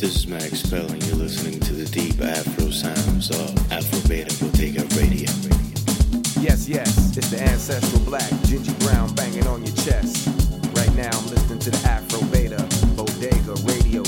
This is Max Spell, and you're listening to the deep Afro sounds of Afro Beta Bodega Radio. Yes, yes, it's the ancestral black, Ginger Brown banging on your chest. Right now, I'm listening to the Afro Beta Bodega Radio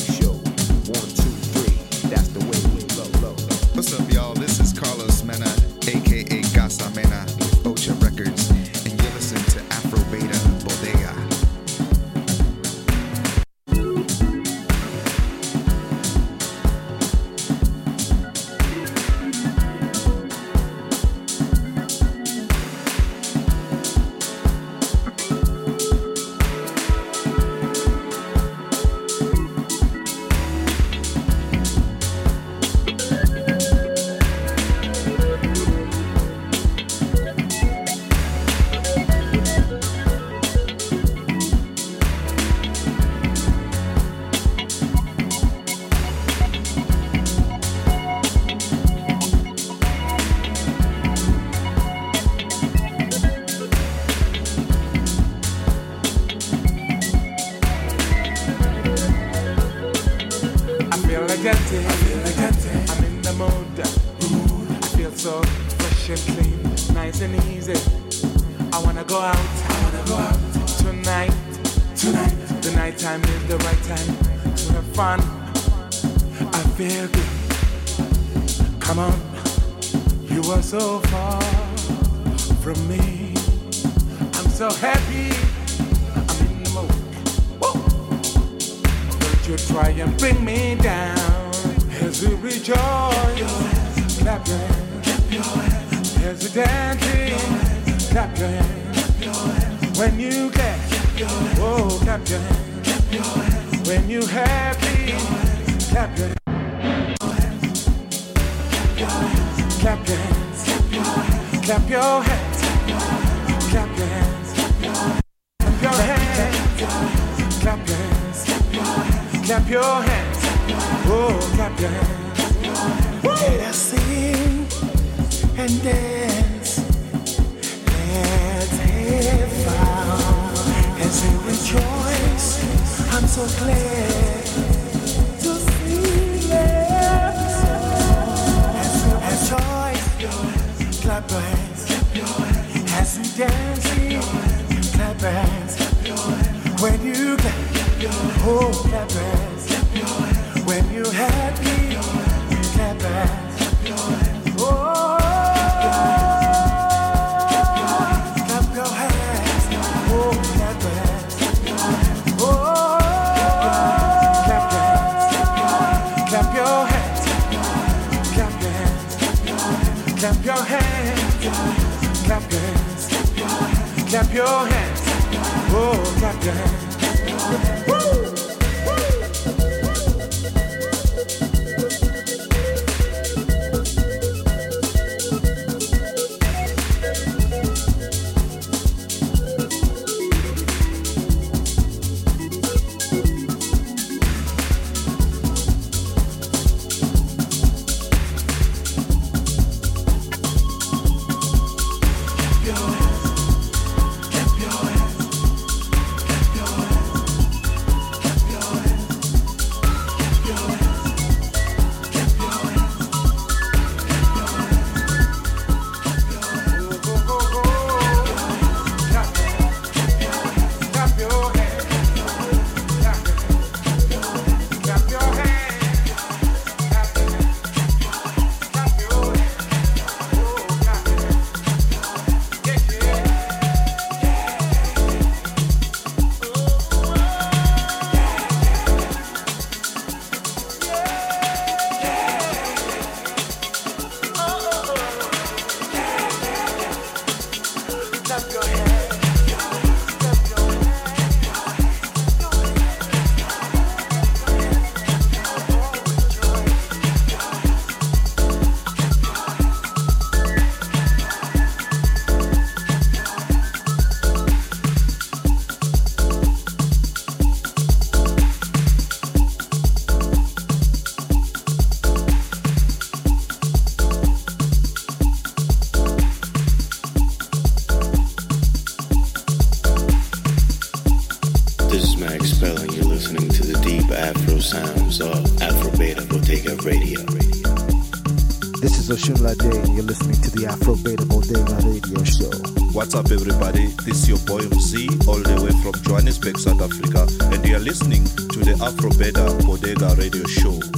You're listening to the Afro Beta Bodega Radio Show. What's up, everybody? This is your boy MZ, all the way from Johannesburg, South Africa, and you are listening to the Afro Beta Bodega Radio Show.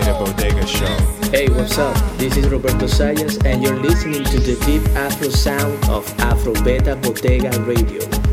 Bodega Show. Hey, what's up? This is Roberto Sayas, and you're listening to the deep Afro sound of Afro Beta Bodega Radio.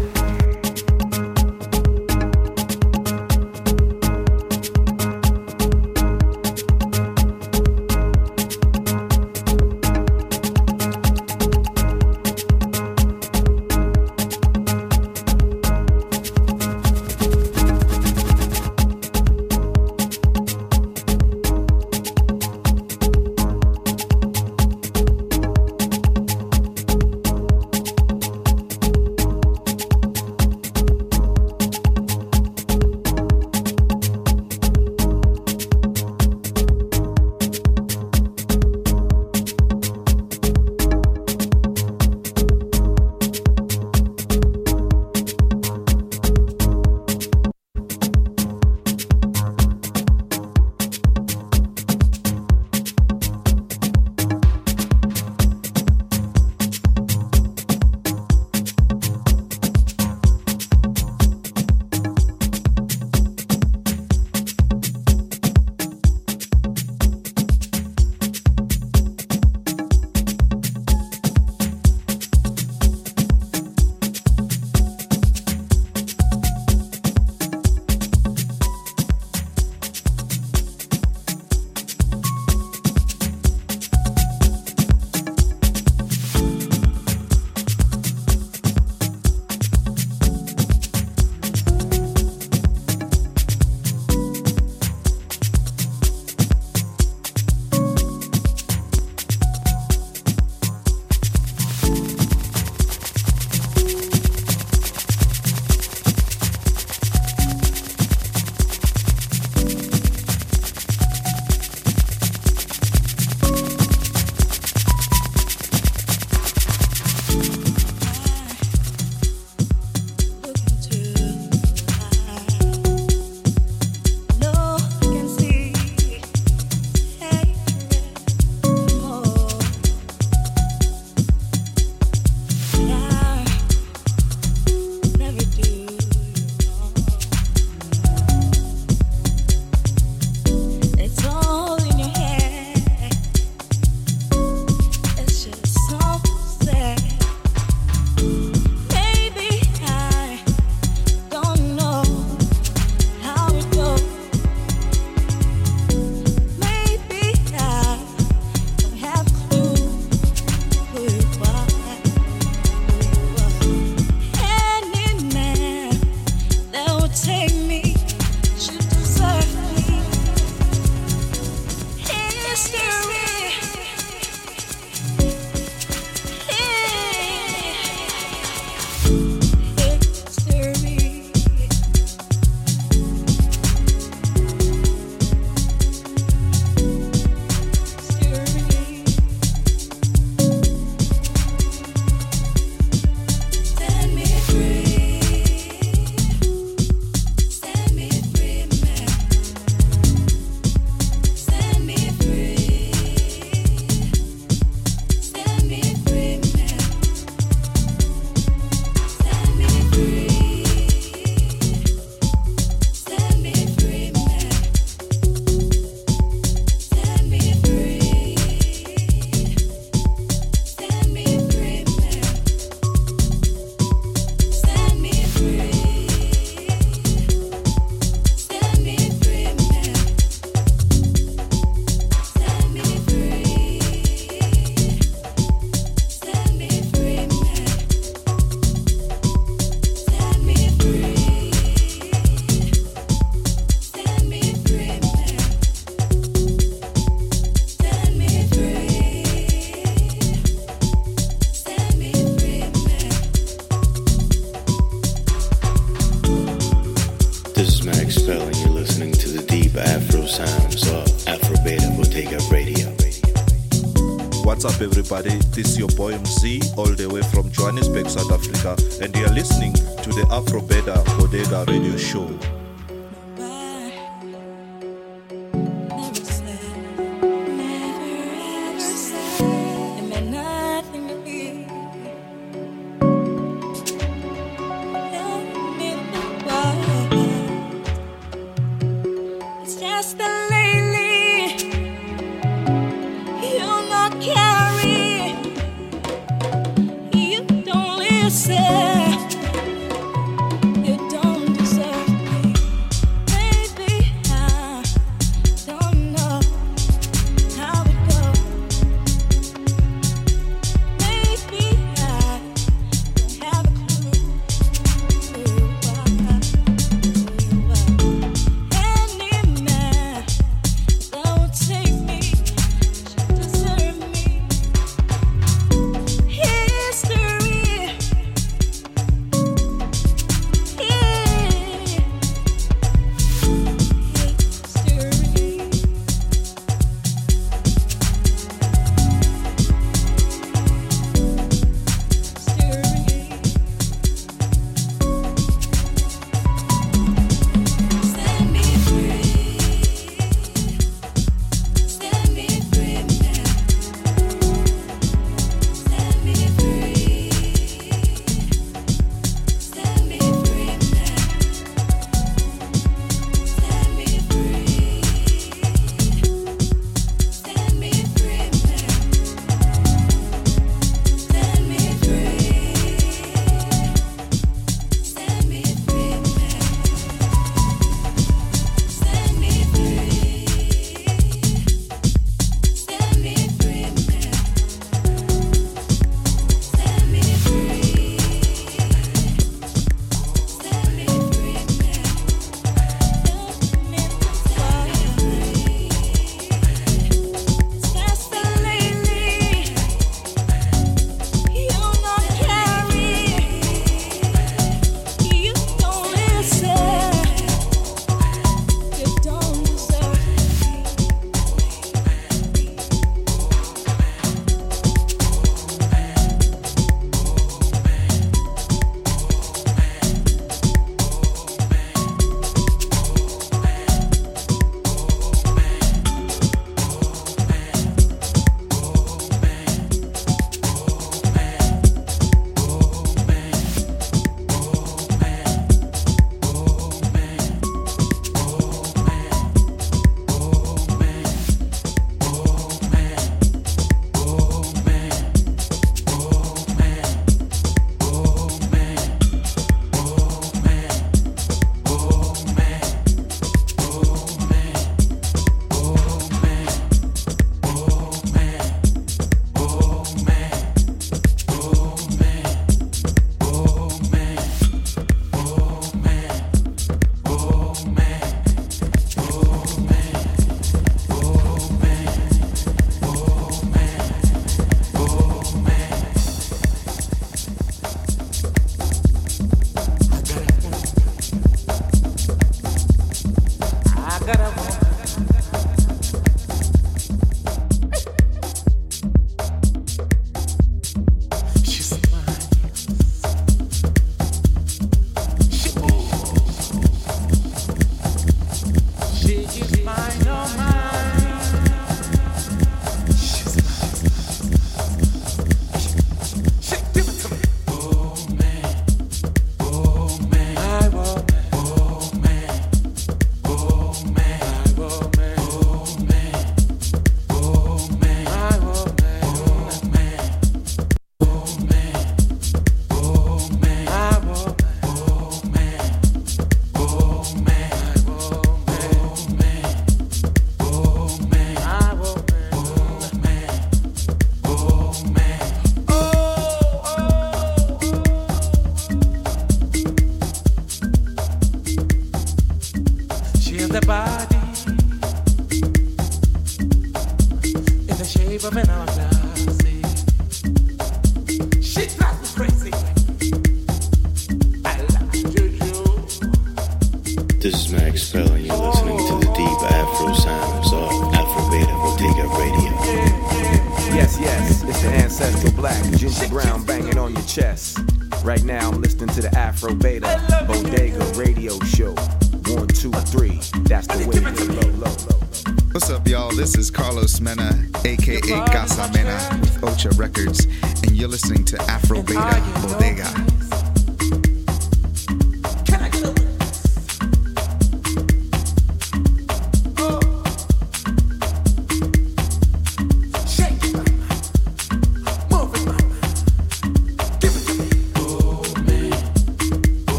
Everybody. This is your boy MZ, all the way from Johannesburg, South Africa, and you are listening to the Afro Beta Bodega Radio Show.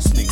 Listening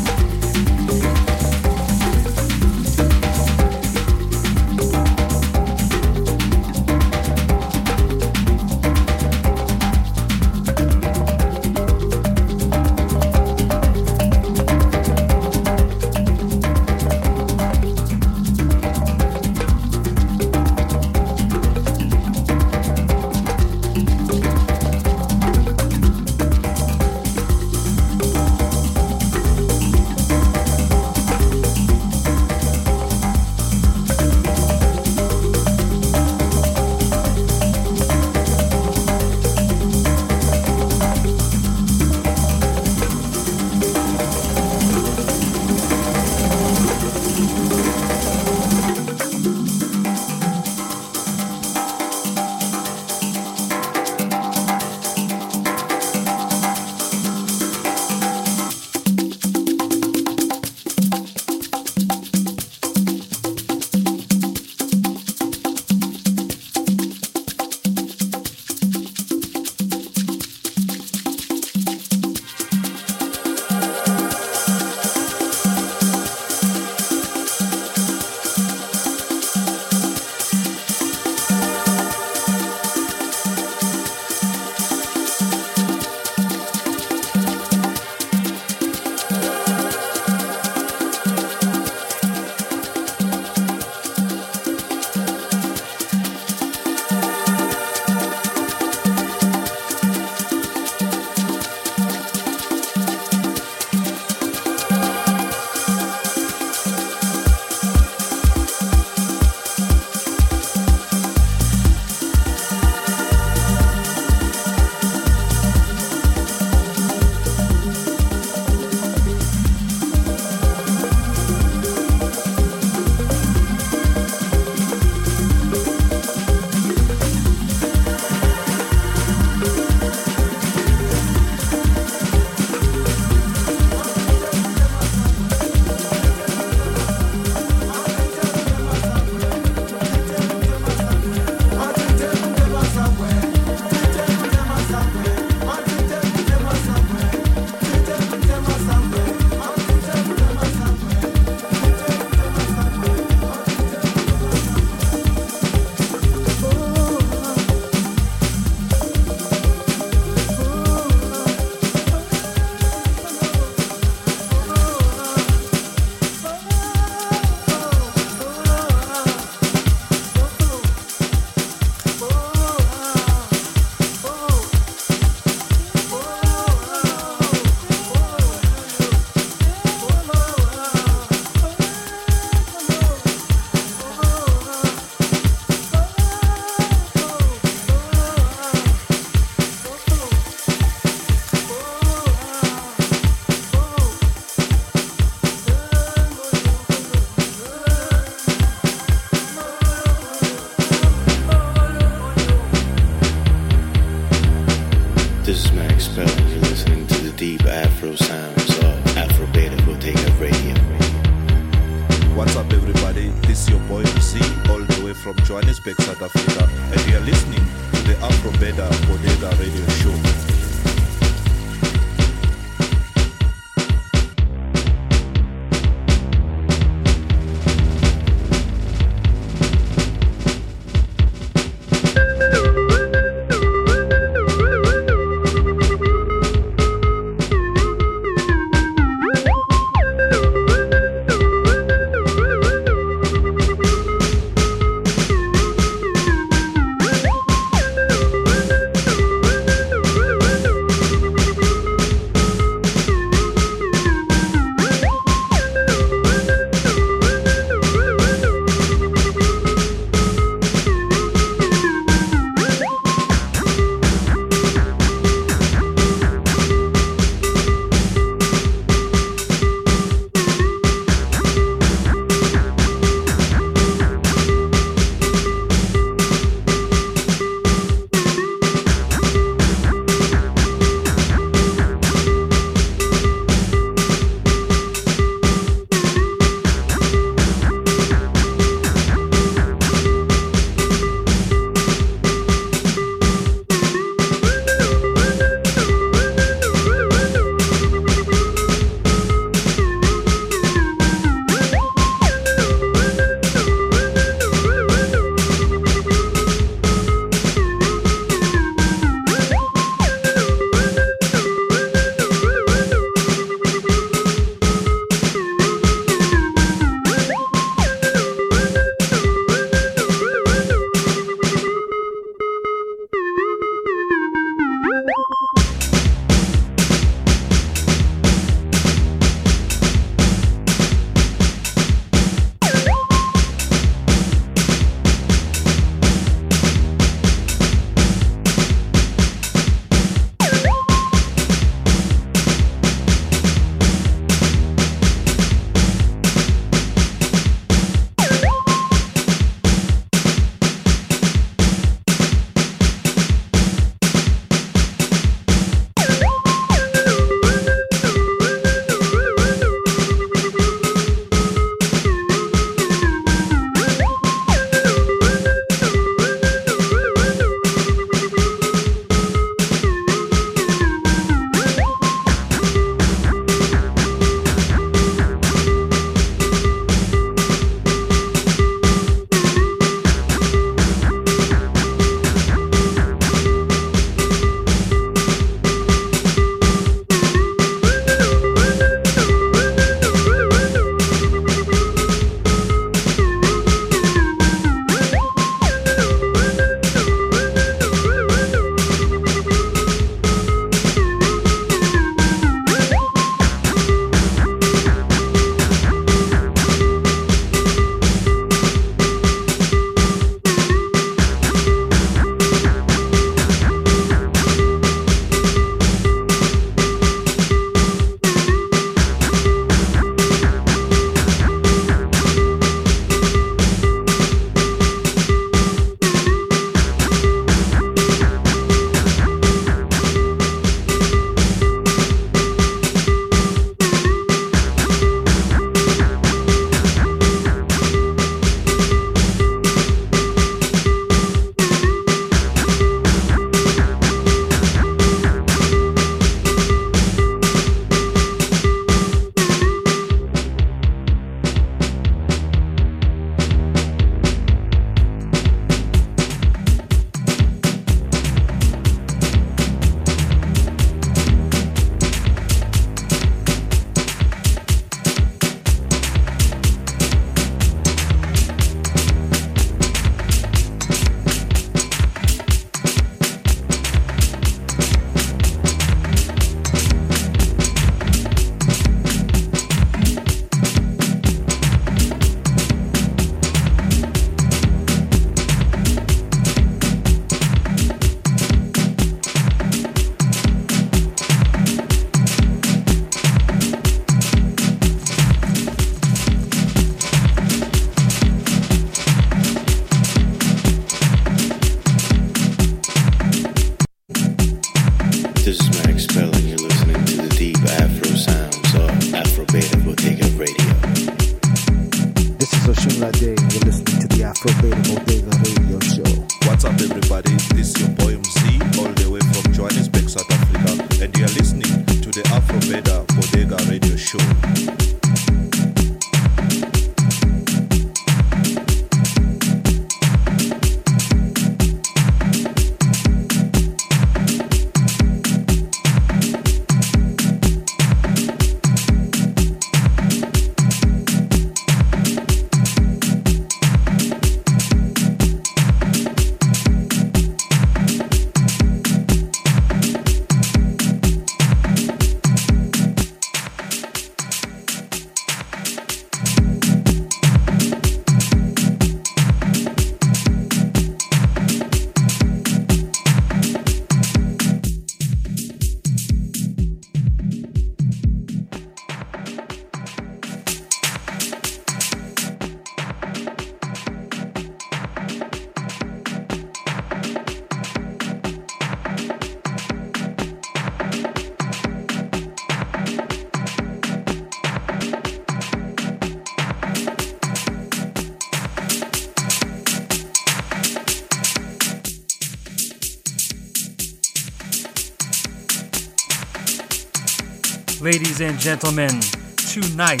Ladies and gentlemen, tonight,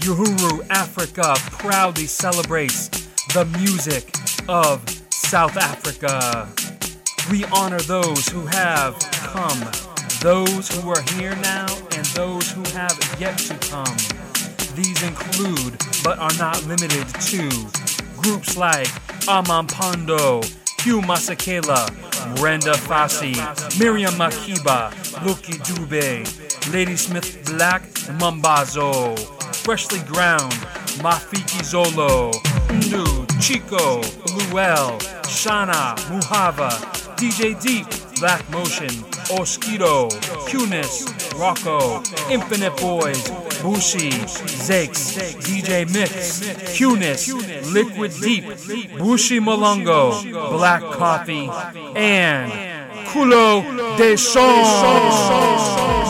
Uhuru Africa proudly celebrates the music of South Africa. We honor those who have come, those who are here now, and those who have yet to come. These include, but are not limited to, groups like Amampondo, Hugh Masekela, Brenda Fassie, Miriam Makeba, Lucky Dube, Ladysmith Black, Mambazo, Freshlyground, Mafiki Zolo, Ndu, Chico, Luel, Shana, Muhava, DJ Deep, Black Motion, Oskido, Cunis, Rocco, Infinite Boys, Bushi, Zakes, DJ Mix, Cunis, Liquid Deep, Bushi Malungo, Black Coffee, and Julio Deschamps.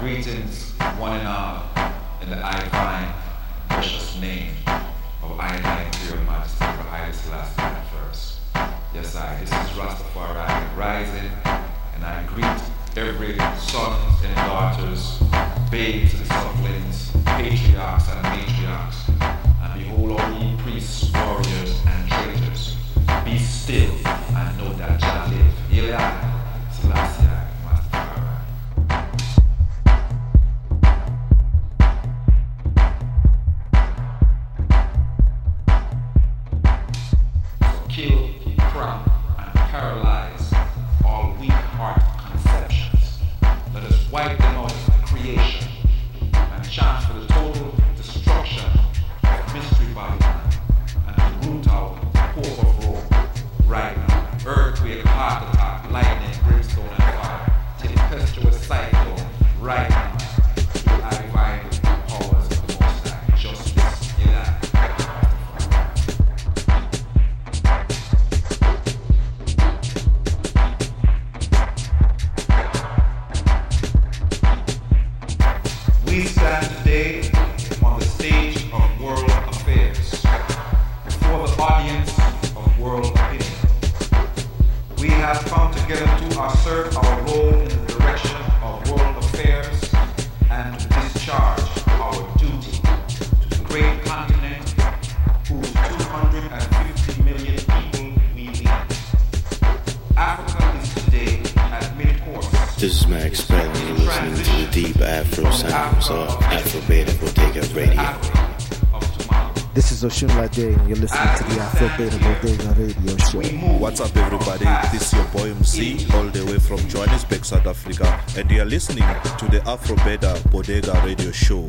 Greetings, one and all, in the I find precious name of I thank you, Your Majesty, for I this last and first. Yes, I. This is Rastafari rising, and I greet every sons and daughters, babes and sucklings, patriarchs and matriarchs, and behold all ye priests, warriors, and traitors. Be still and know that 一个样。and you're listening to the Afro Beta Bodega Radio Show. What's up, everybody? This is your boy MC, all the way from Johannesburg, South Africa, and you're listening to the Afro Beta Bodega Radio Show.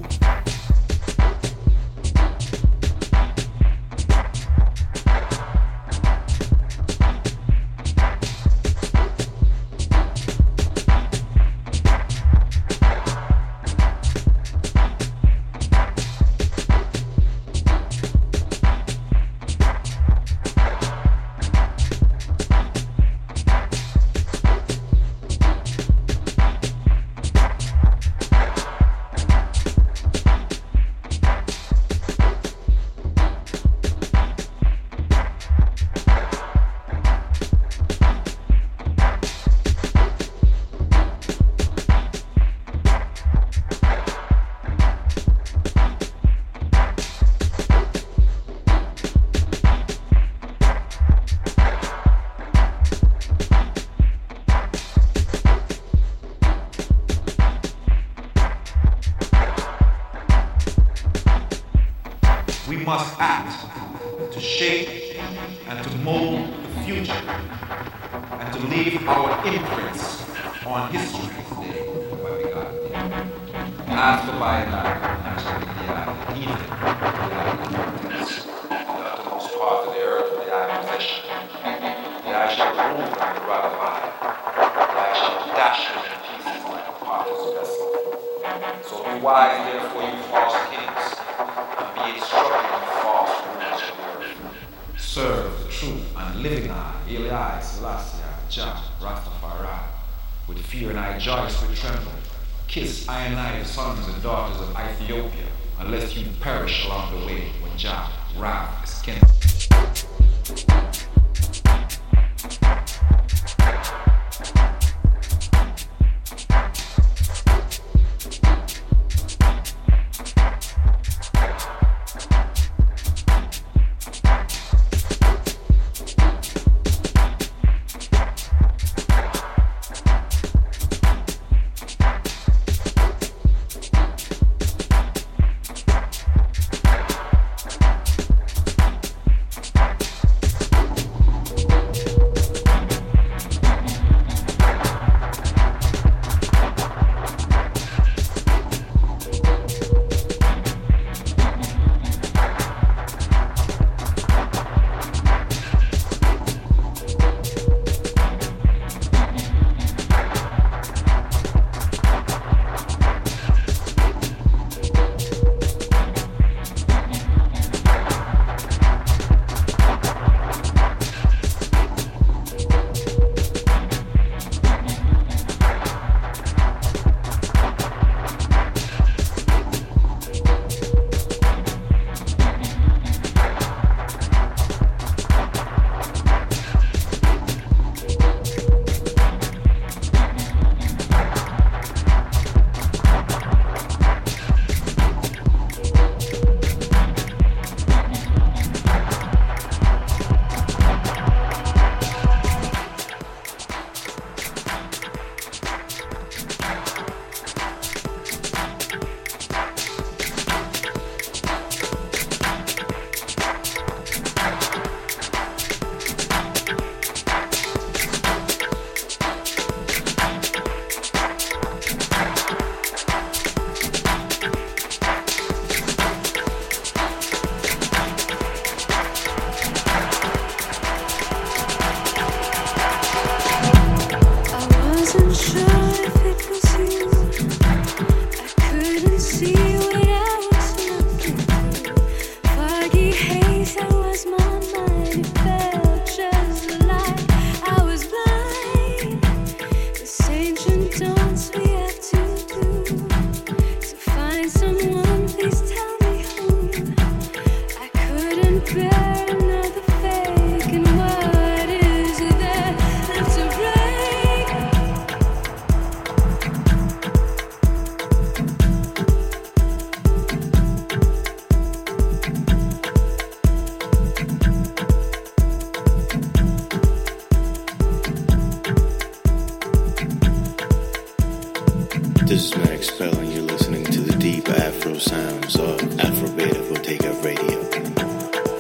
This is Max Bell, and you're listening to the deep Afro sounds of Afro Beta Bodega Radio.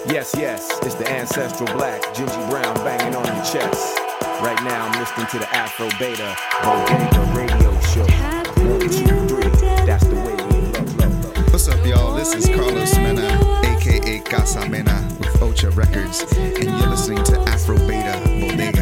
Yes, yes, it's the ancestral black Gingy Brown banging on your chest. Right now, I'm listening to the Afro Beta Bodega Radio Show. One, two, three. That's the way we love. What's up, y'all? This is Carlos Mena, aka Casa Mena, with Ocha Records, and you're listening to Afro Beta Bodega.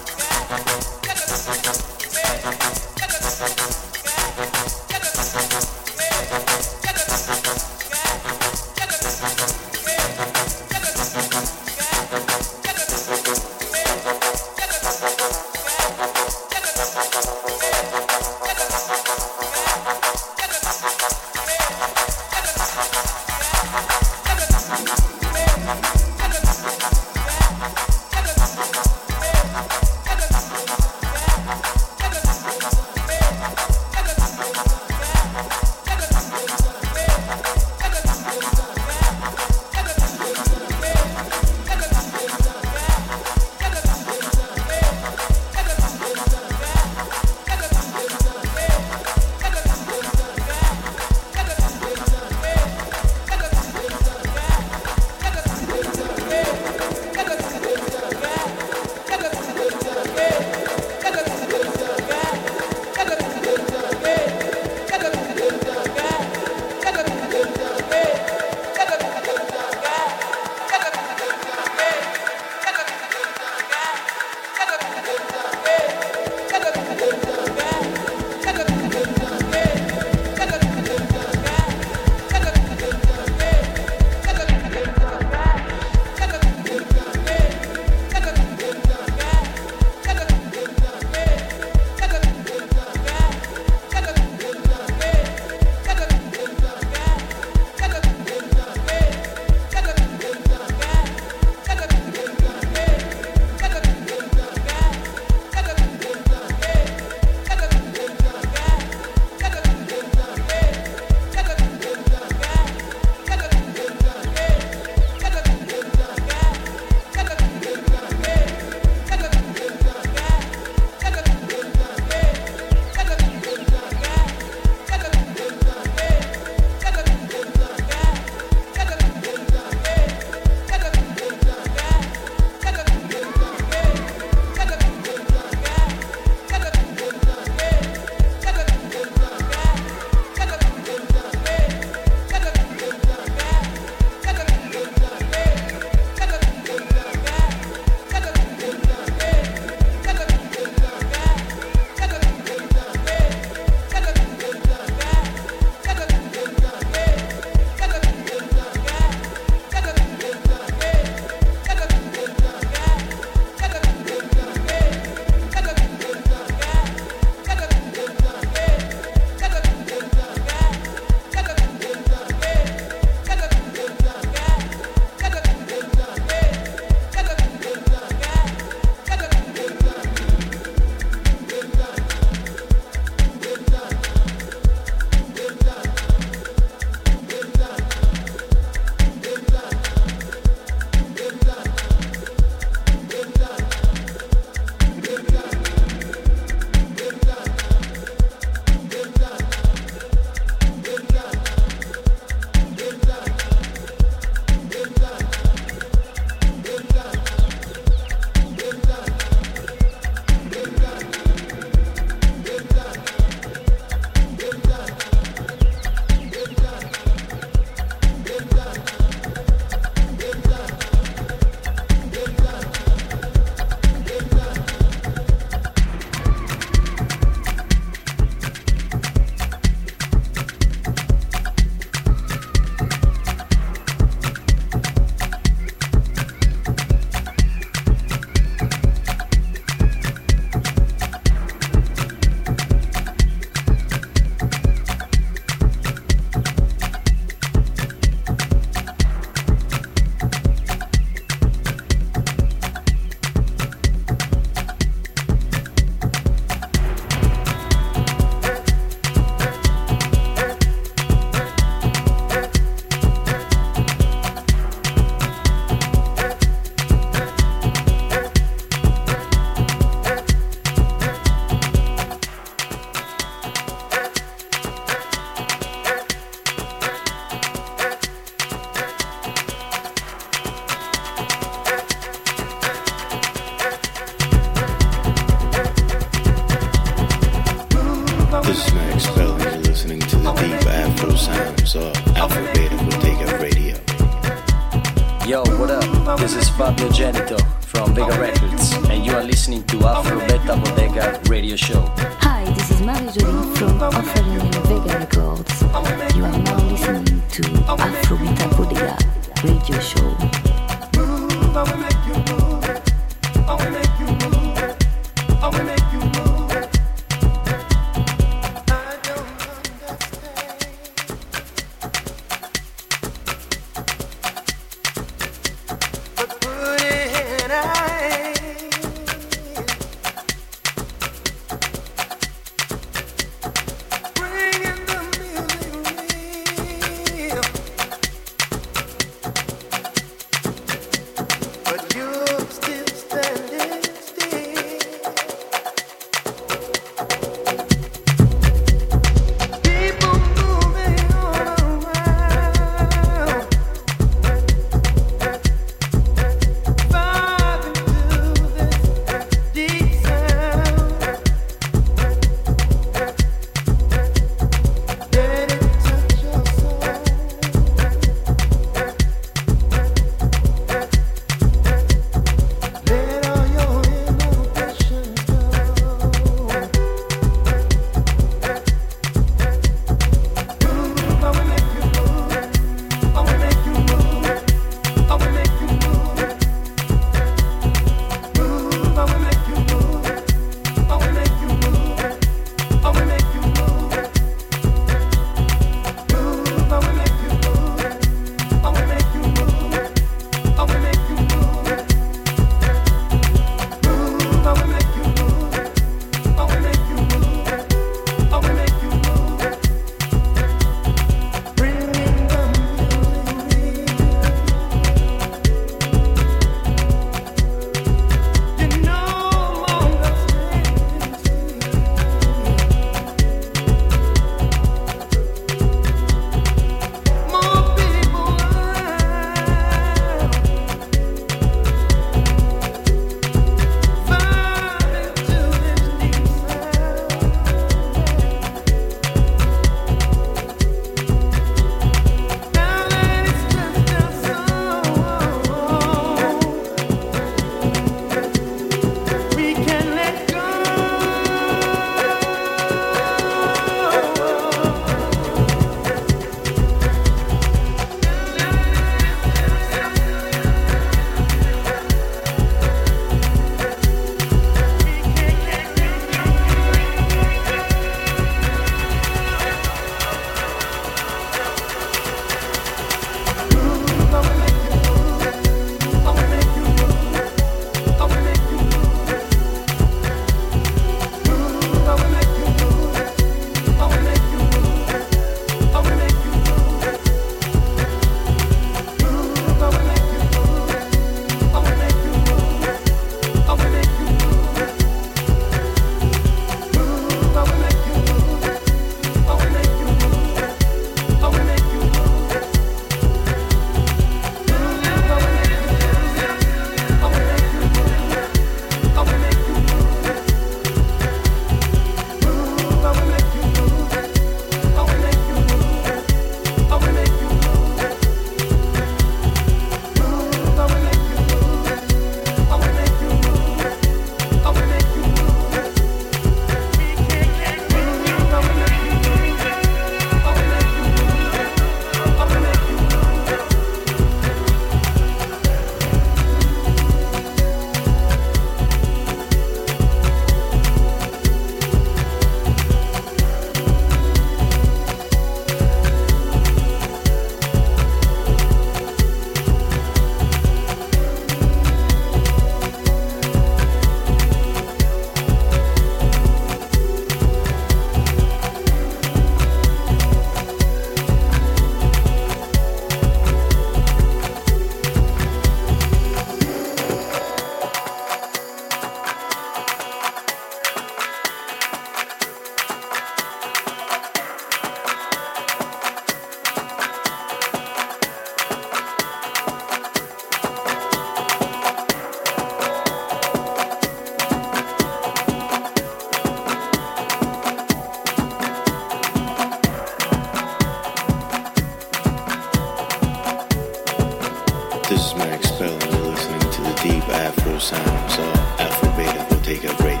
deep Afro sound, so uh, Alpha Beta will take up radio.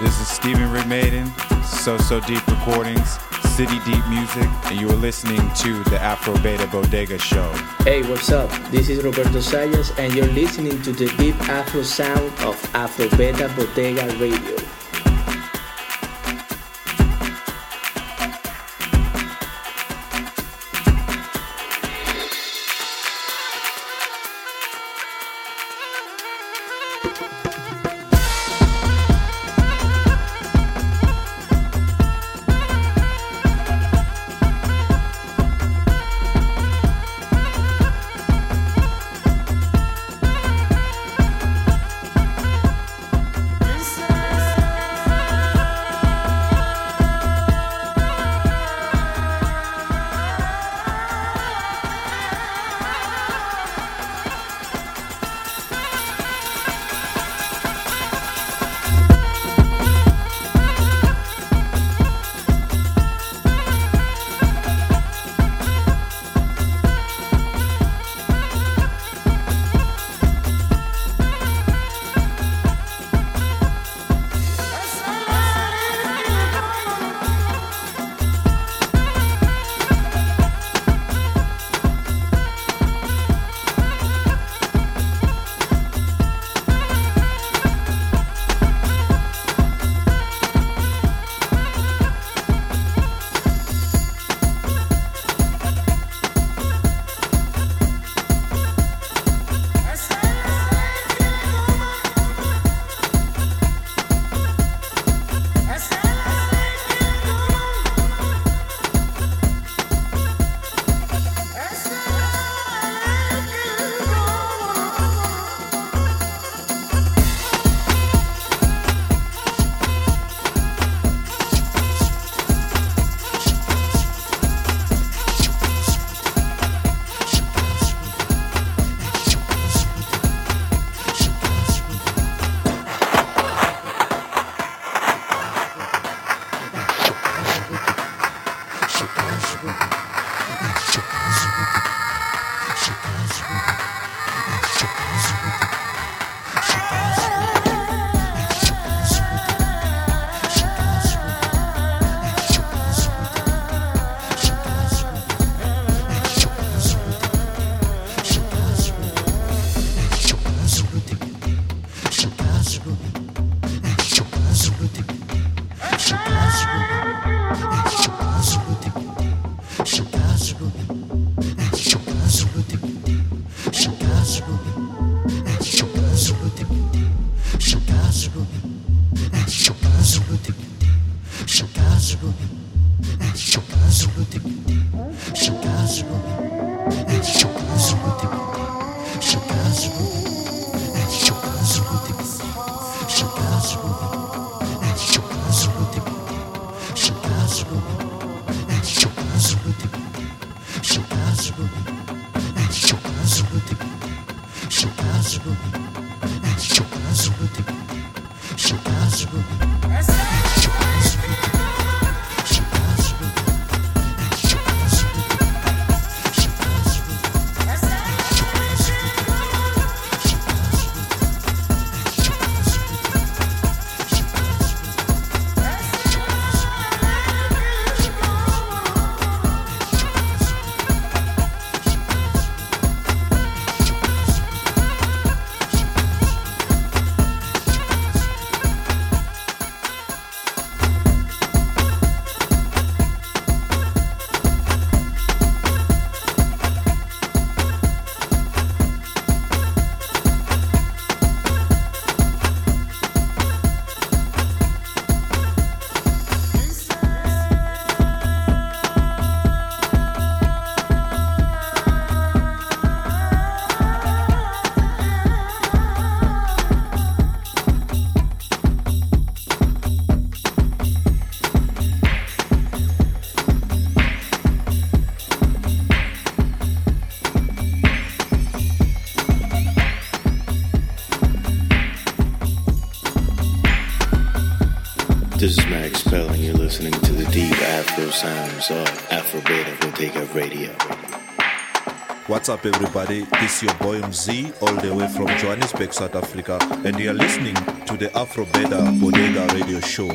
This is Stephen Rick Maiden, So So Deep Recordings. City Deep Music, and you are listening to the Afro Beta Bodega Show. Hey, what's up? This is Roberto Sayas, and you're listening to the deep Afro sound of Afro Beta Bodega Radio. Bodega Radio. What's up, everybody? This is your boy MZ, all the way from Johannesburg, South Africa, and you are listening to the Afro Beta Bodega Radio Show.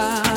Situbonisana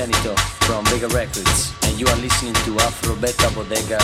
Benito from Vega Records, and you are listening to Afro Beta Bodega.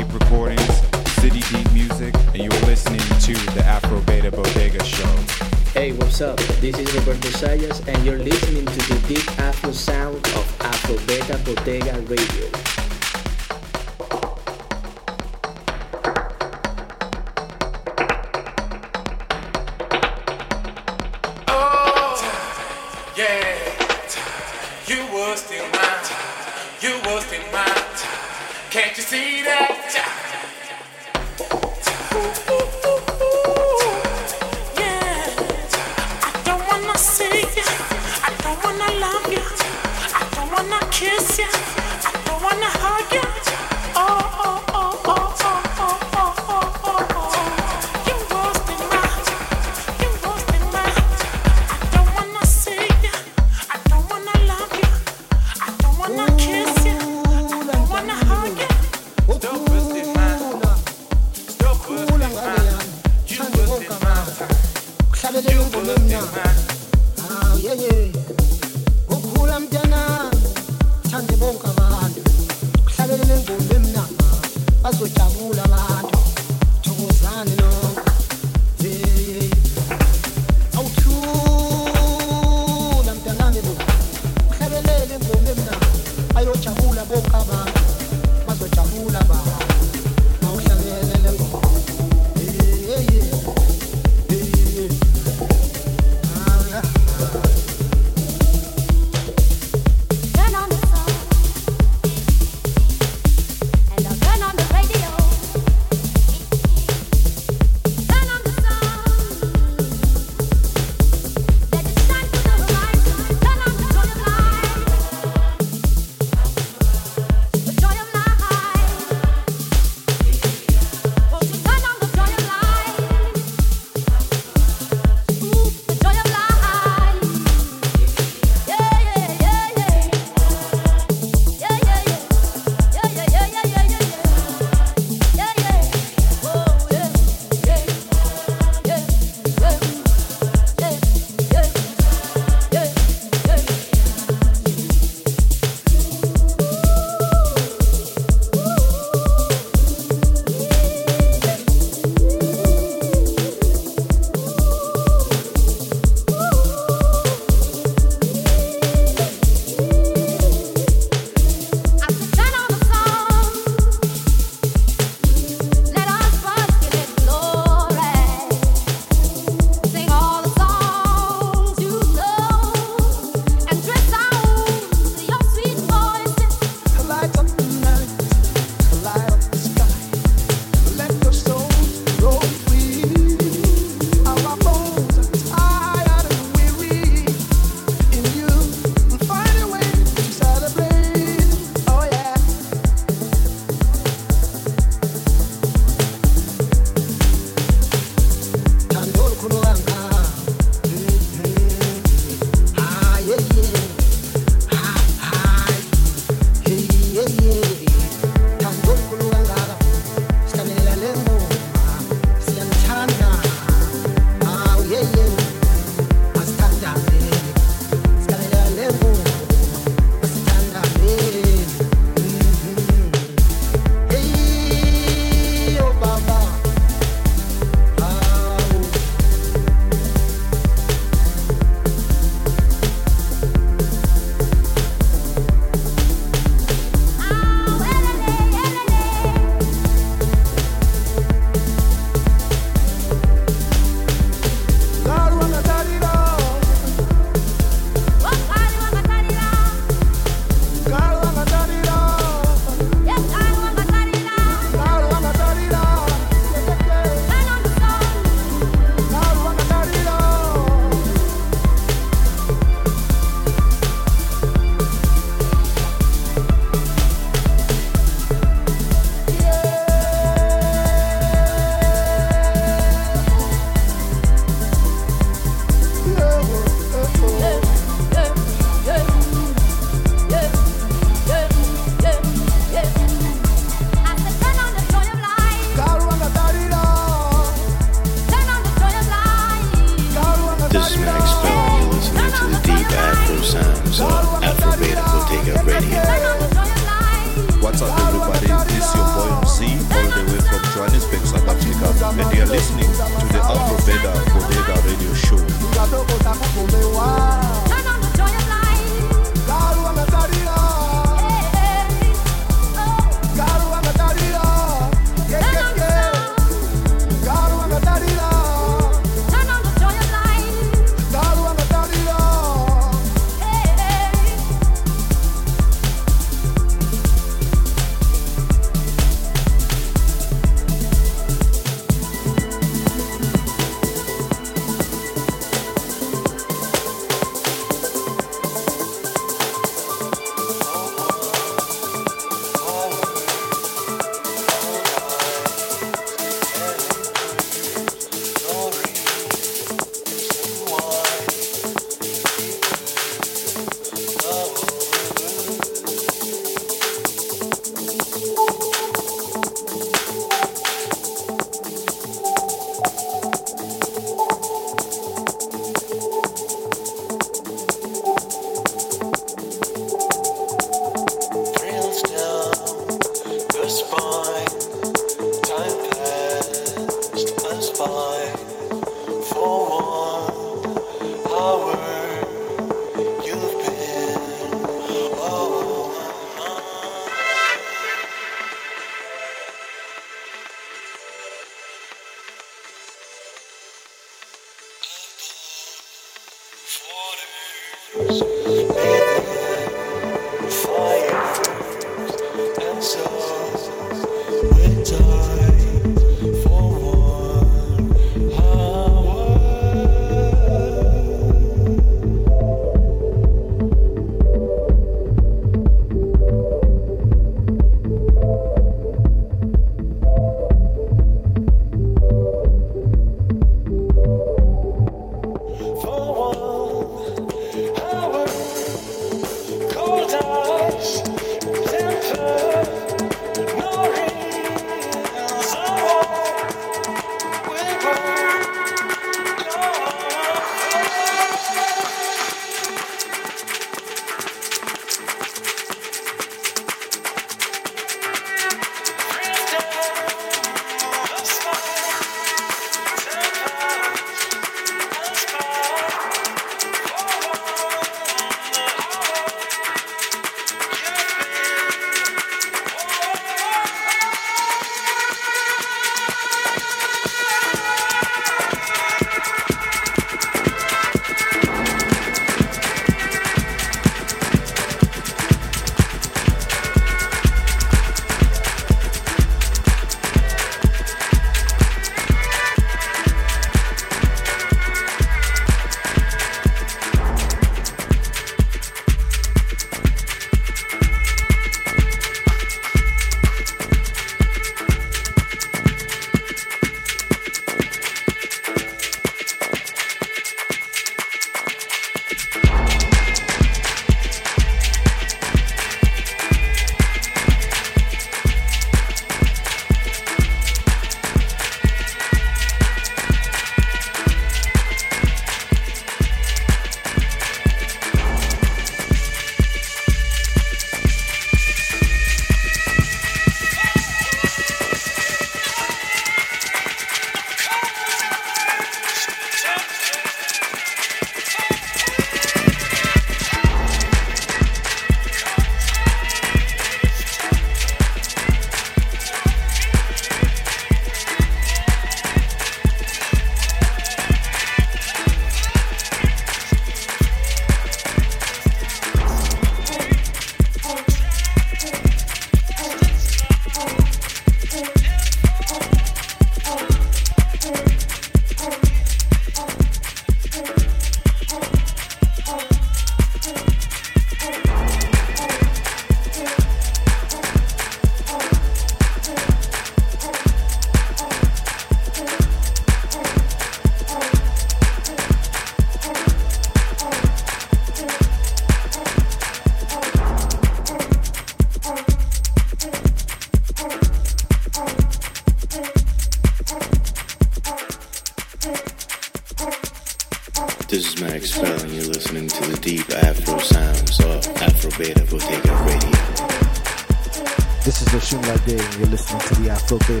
Listening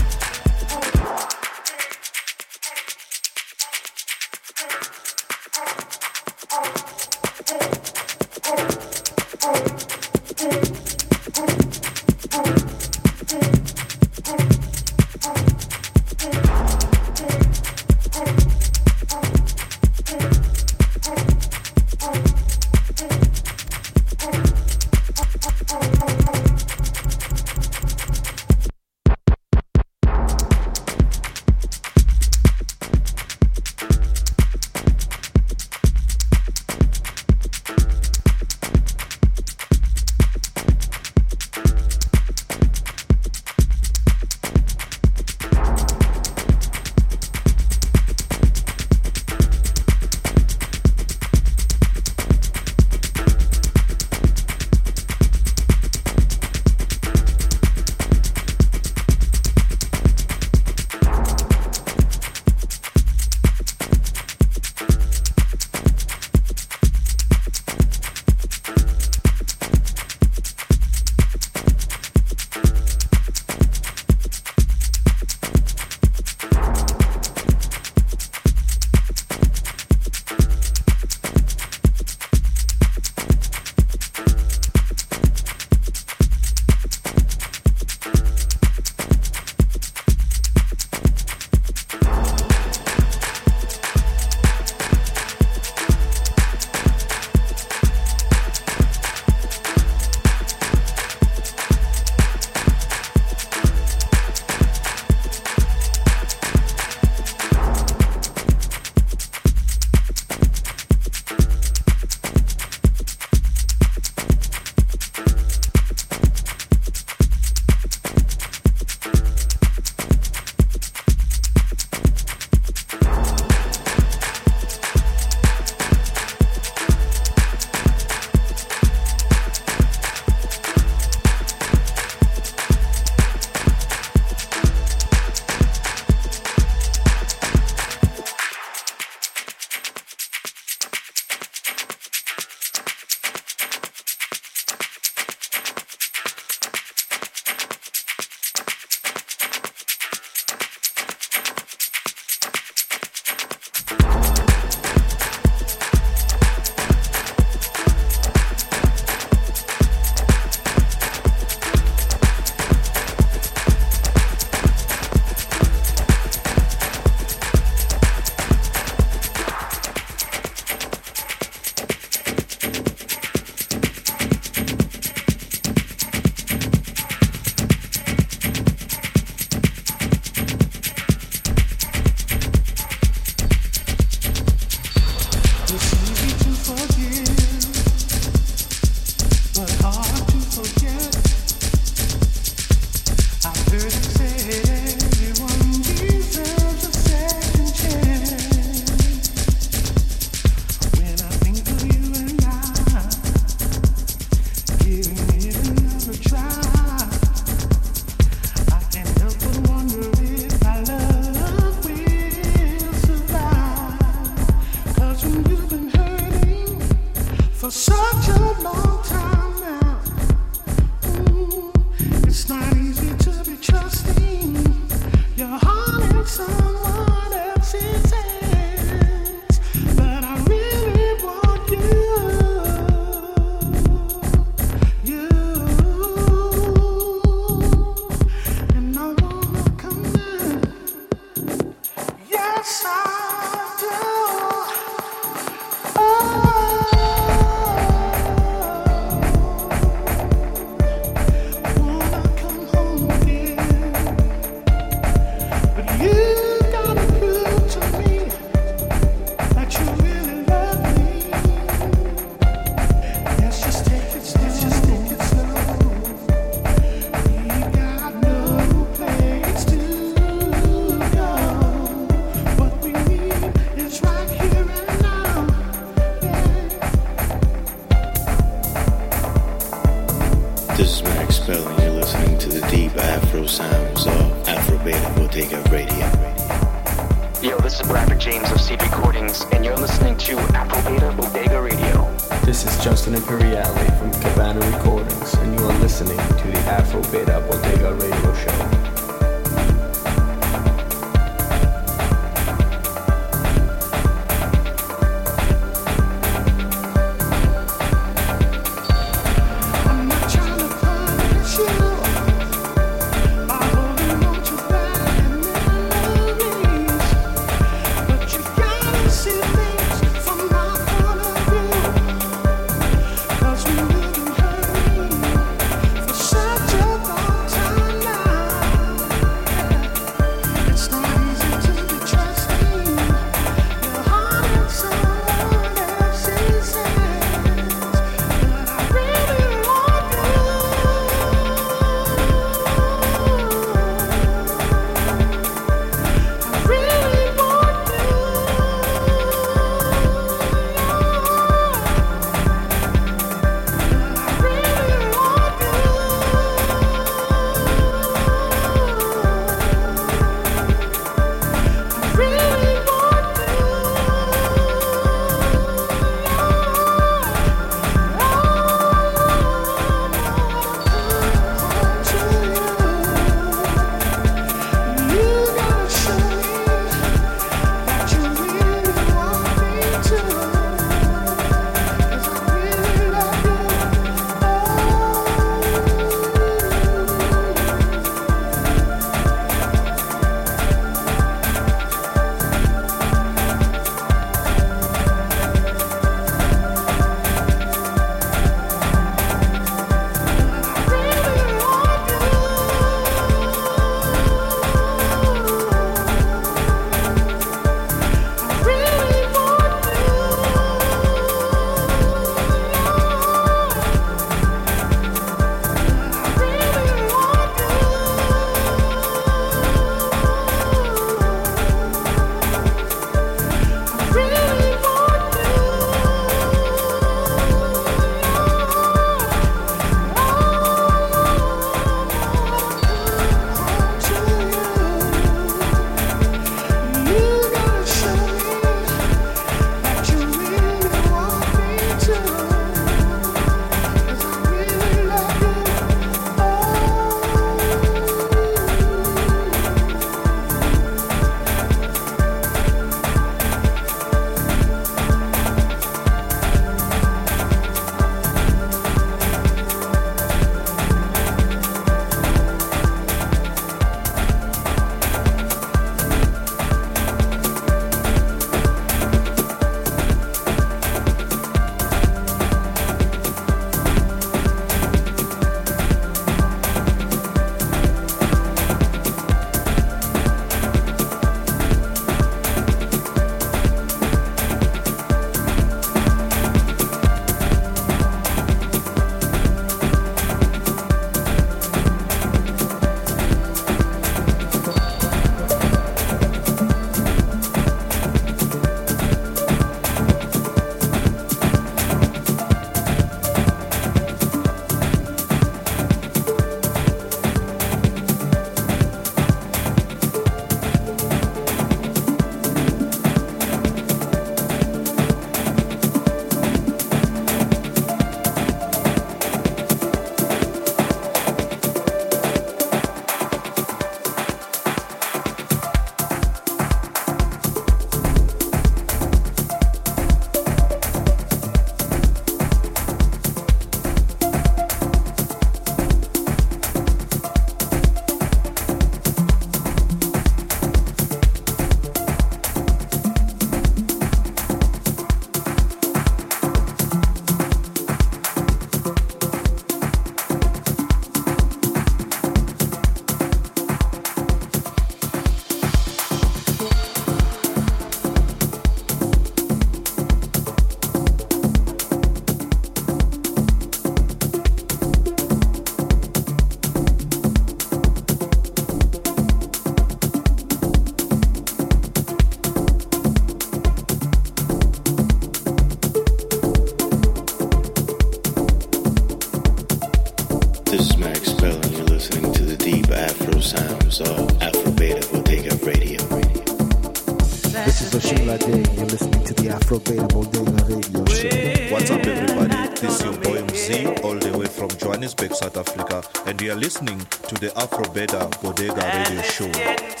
are listening to the Afro Beta Bodega Radio Show.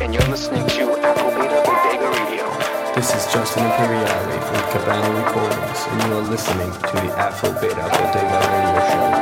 And you're listening to Afro Beta Bodega Radio. This is Justin Imperiale from Cabana Recordings, and you are listening to the Afro Beta Bodega Radio Show.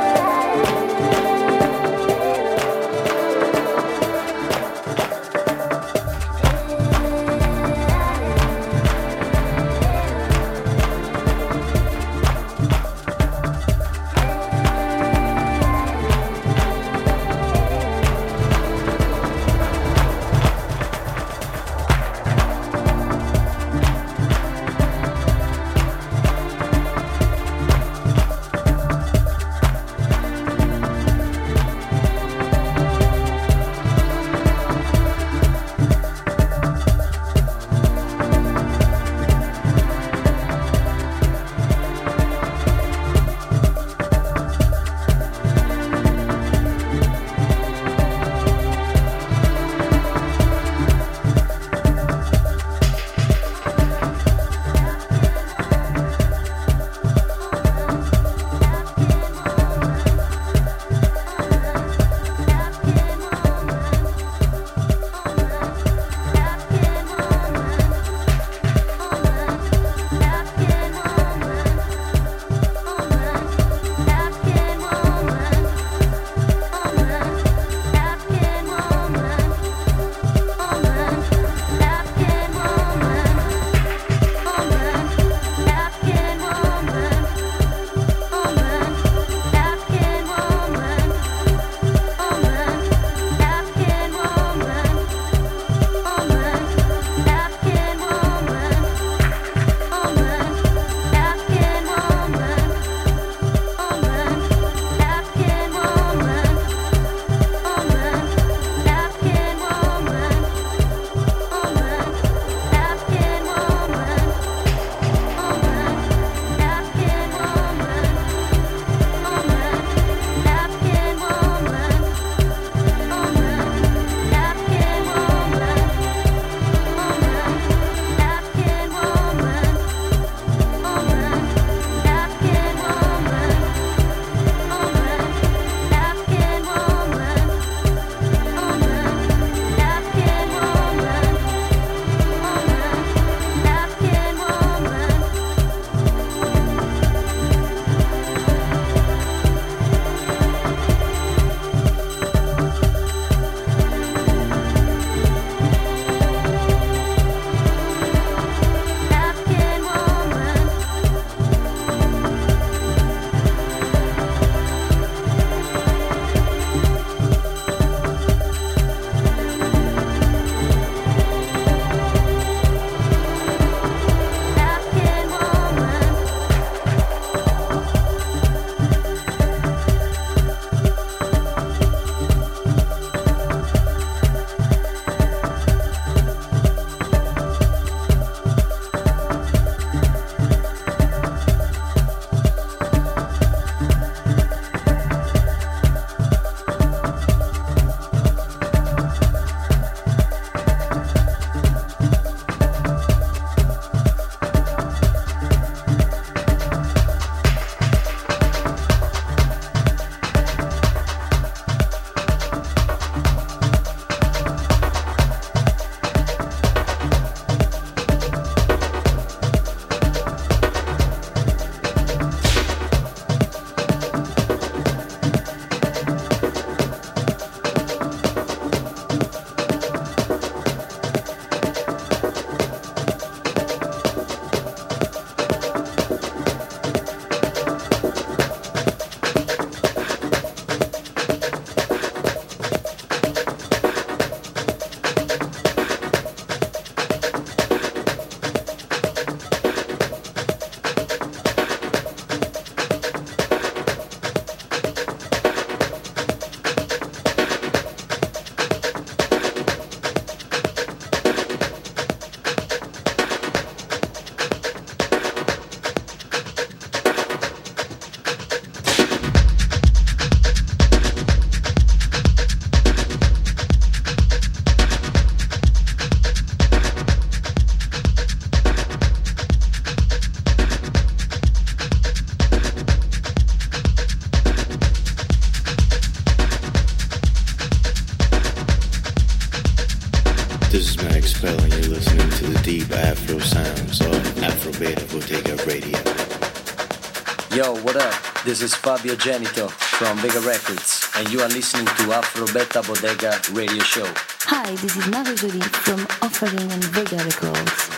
This is Fabio Genito from Vega Records, and you are listening to Afro Beta Bodega Radio Show. Hi, this is Marie Jolie from Offering and Vega Records.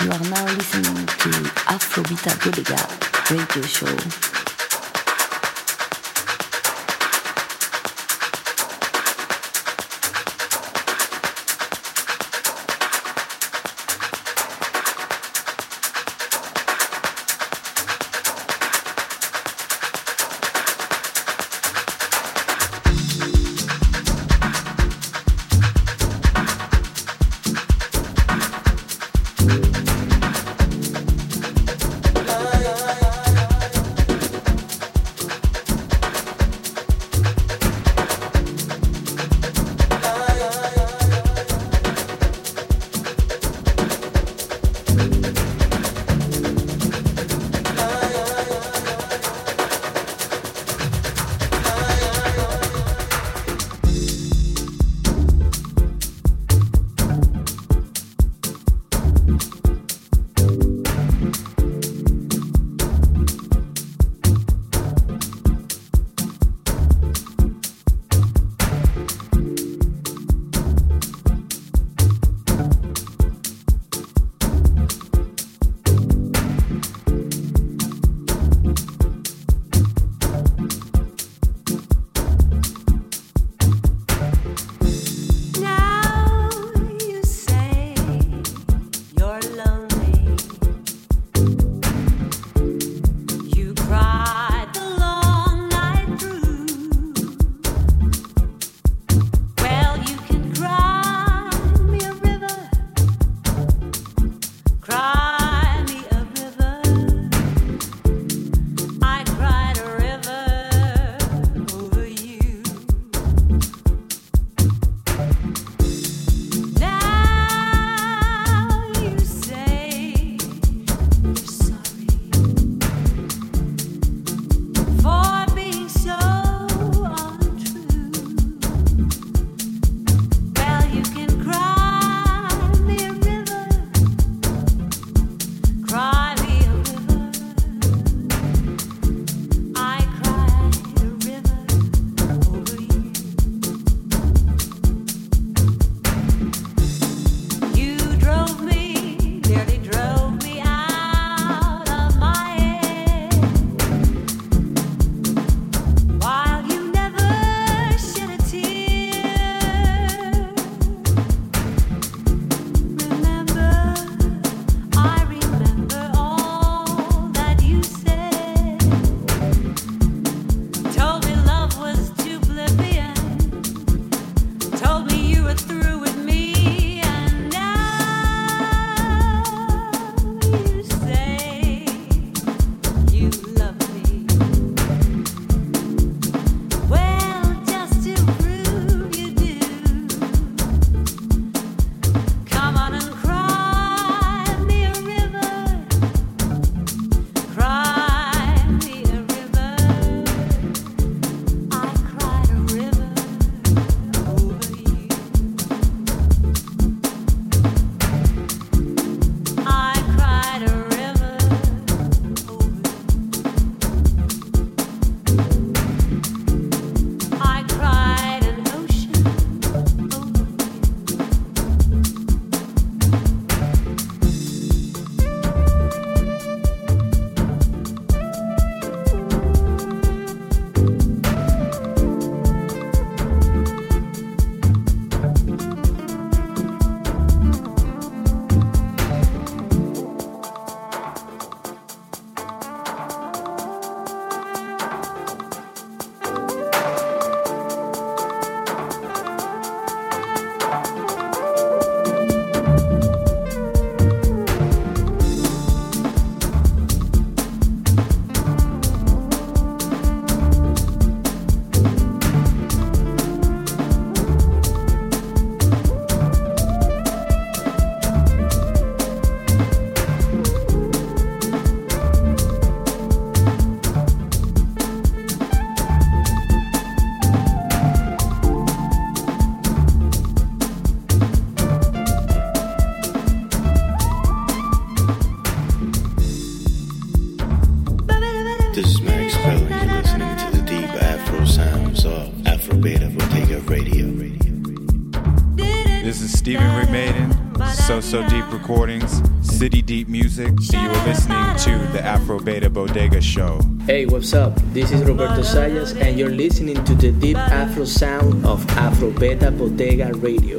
You are now listening to Afrobita Bodega Radio Show. So Deep Recordings, City Deep Music, you are listening to the Afro Beta Bodega Show. Hey, what's up? This is Roberto Sayas, and you're listening to the deep Afro sound of Afro Beta Bodega Radio.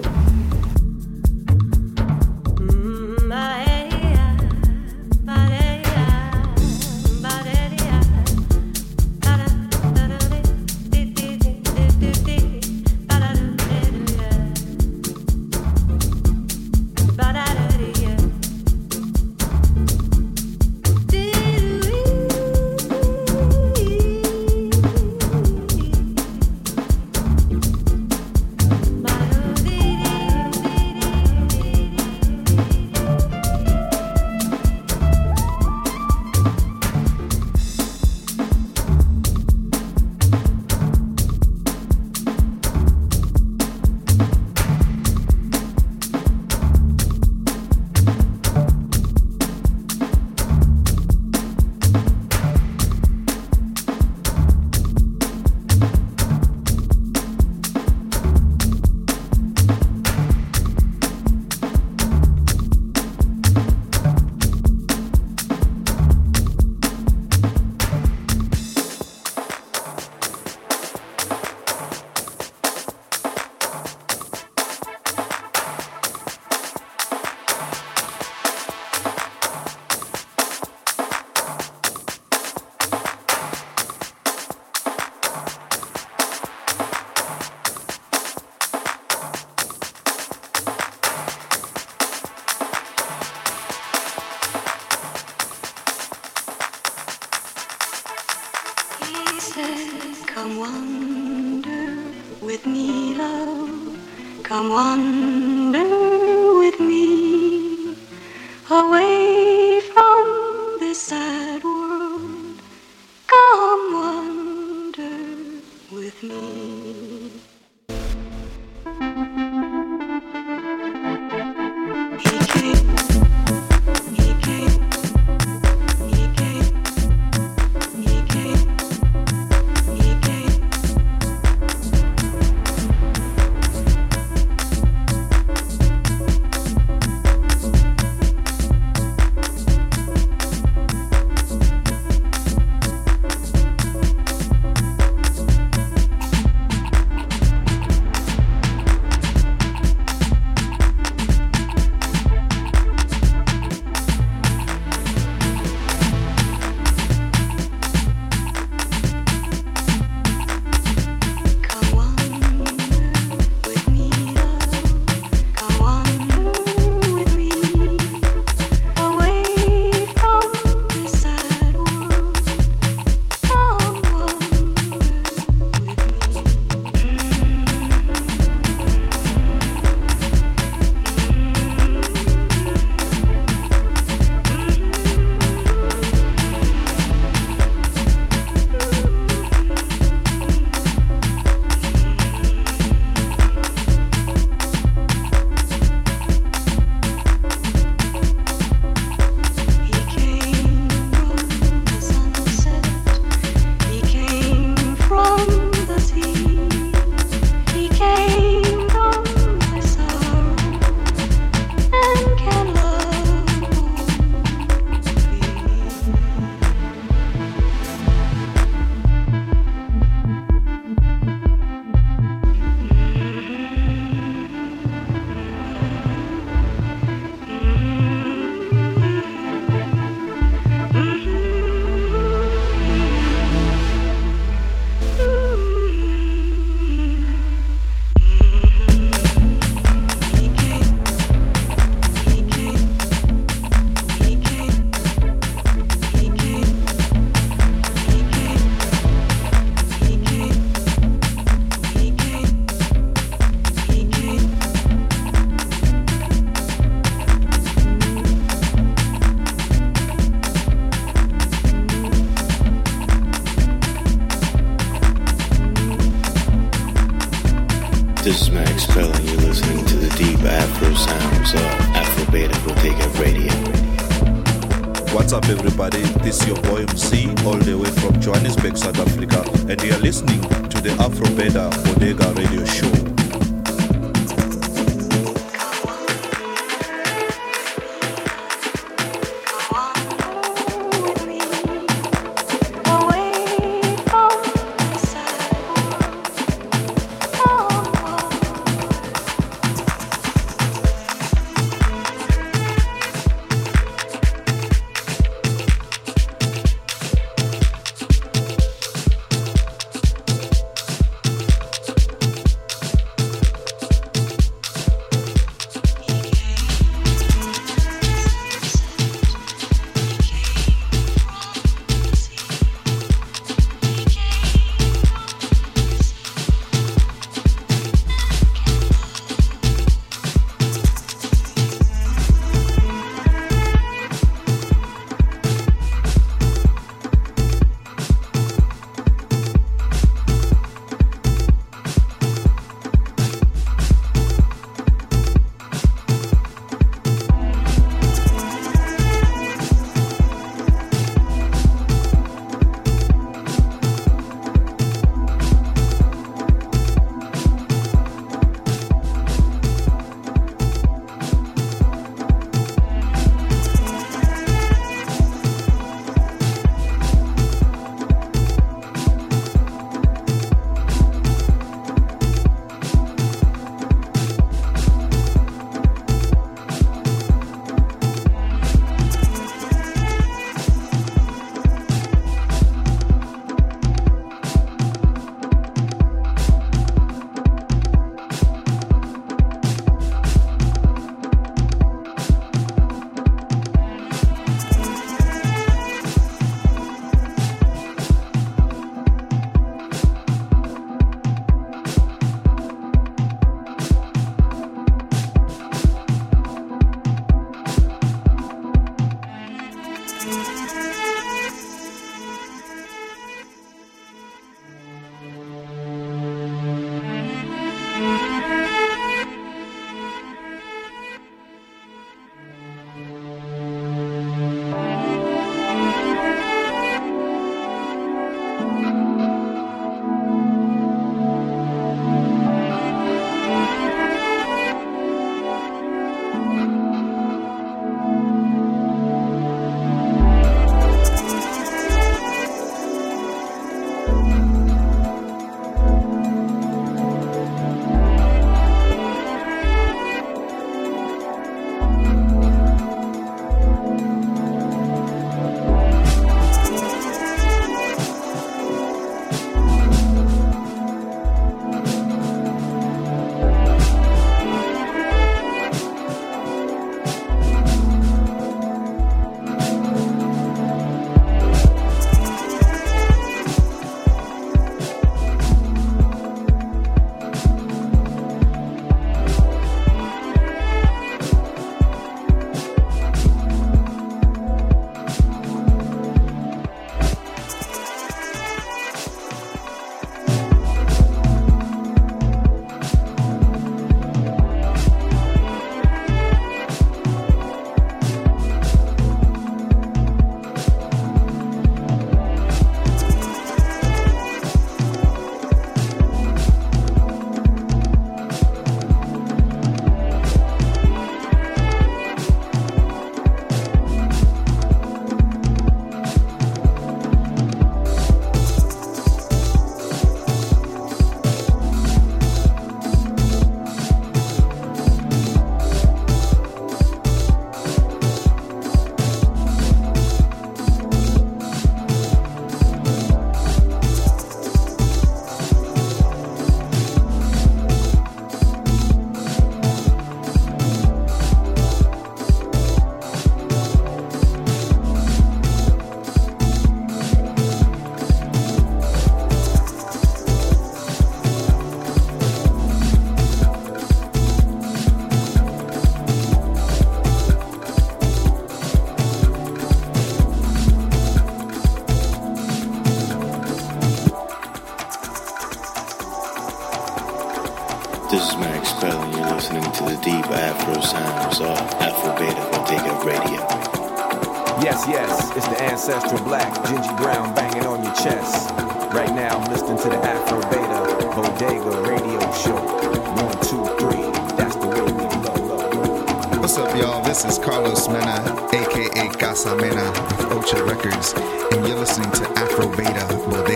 This is Carlos Mena, aka Casa Mena of Ocha Records, and you're listening to Afro Beta.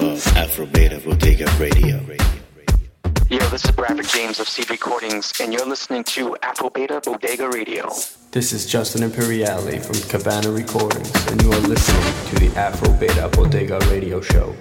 Sounds of Afro Beta Bodega Radio. Yo, this is Bradford James of Seed Recordings, and you're listening to Afro Beta Bodega Radio. This is Justin Imperiale from Cabana Recordings, and you are listening to the Afro Beta Bodega Radio Show.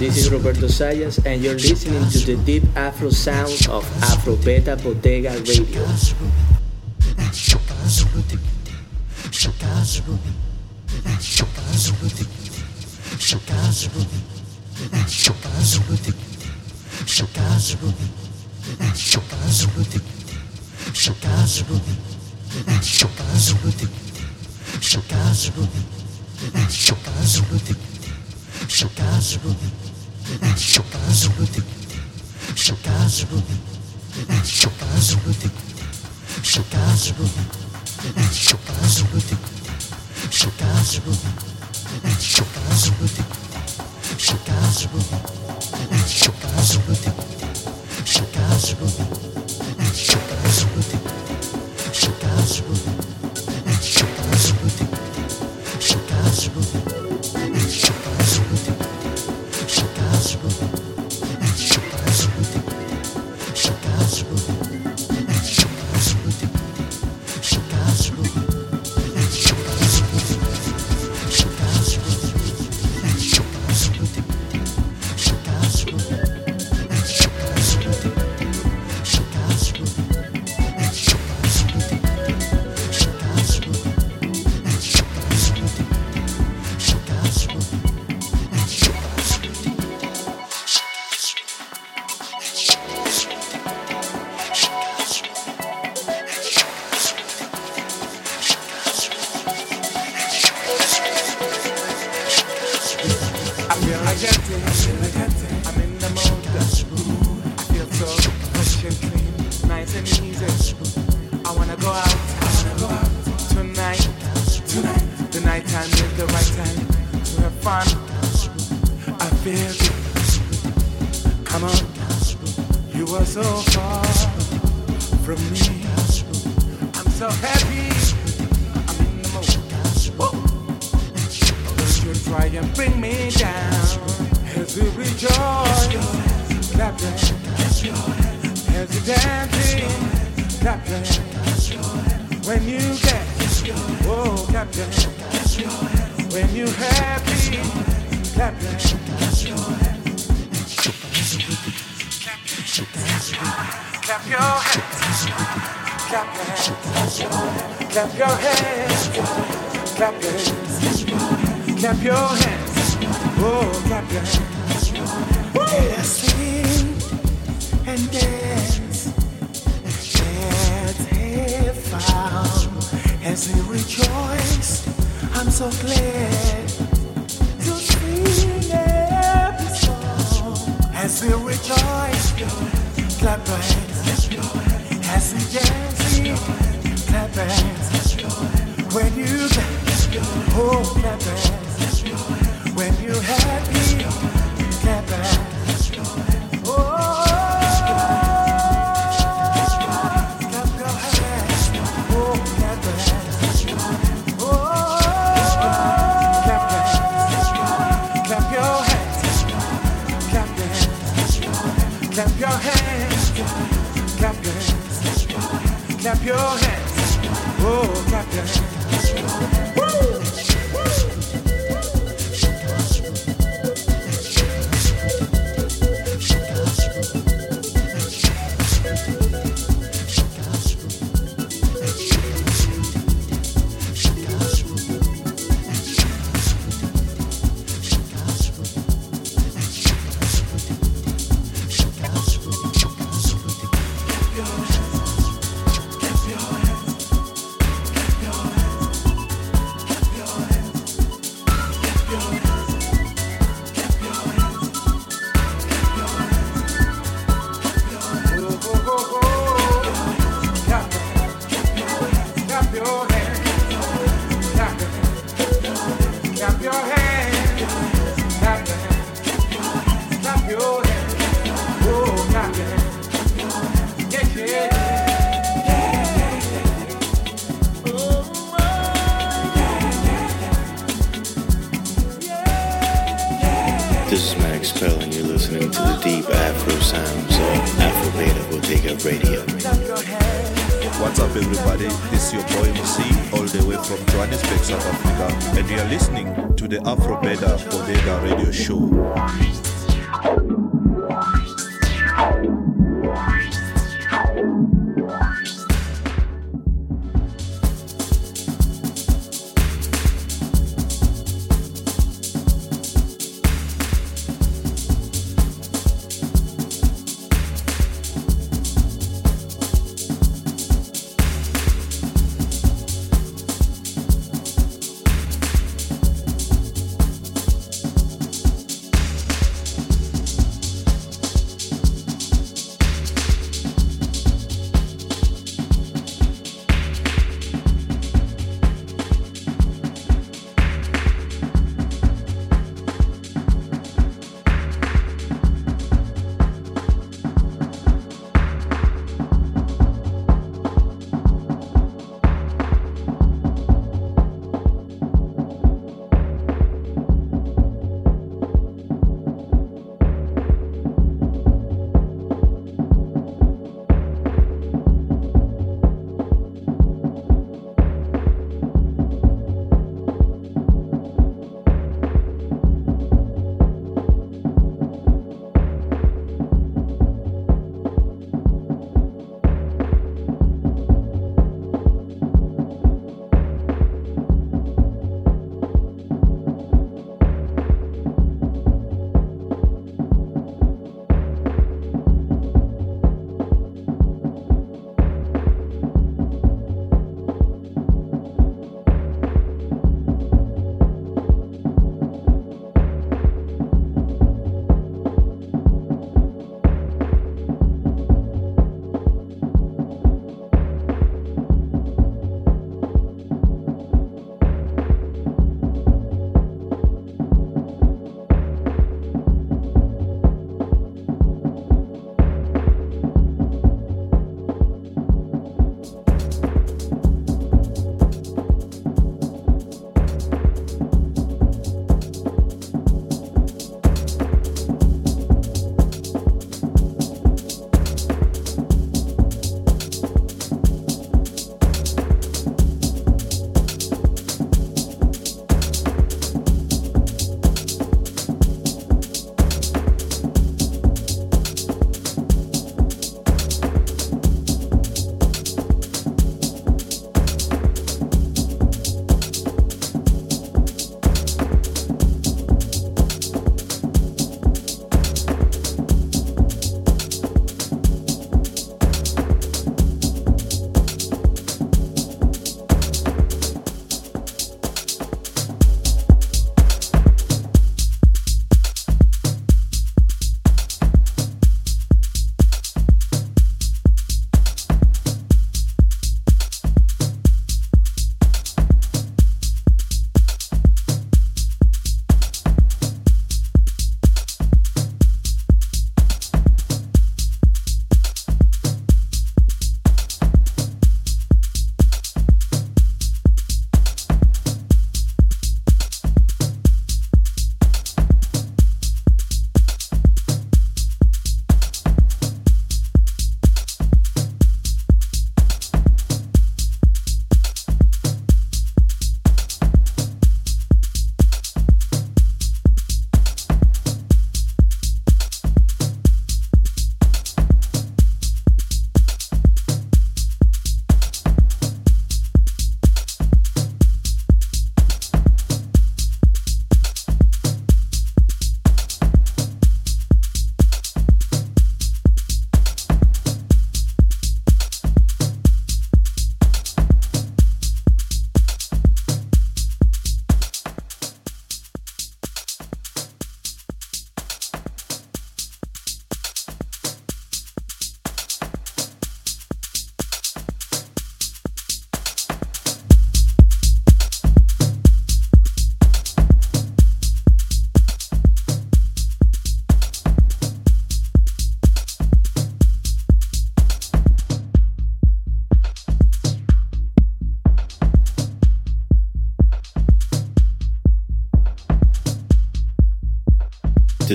This is Roberto Sayas, and you're listening to the deep Afro sound of Afro Beta Bodega Radio.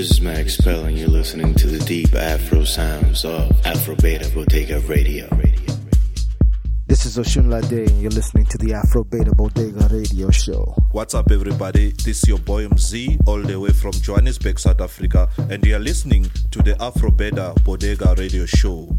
This is Max Pell, and you're listening to the deep Afro sounds of Afro Beta Bodega Radio. This is Oshun Lade, and you're listening to the Afro Beta Bodega Radio Show. What's up, everybody? This is your boy MZ, all the way from Johannesburg, South Africa, and you are listening to the Afro Beta Bodega Radio Show.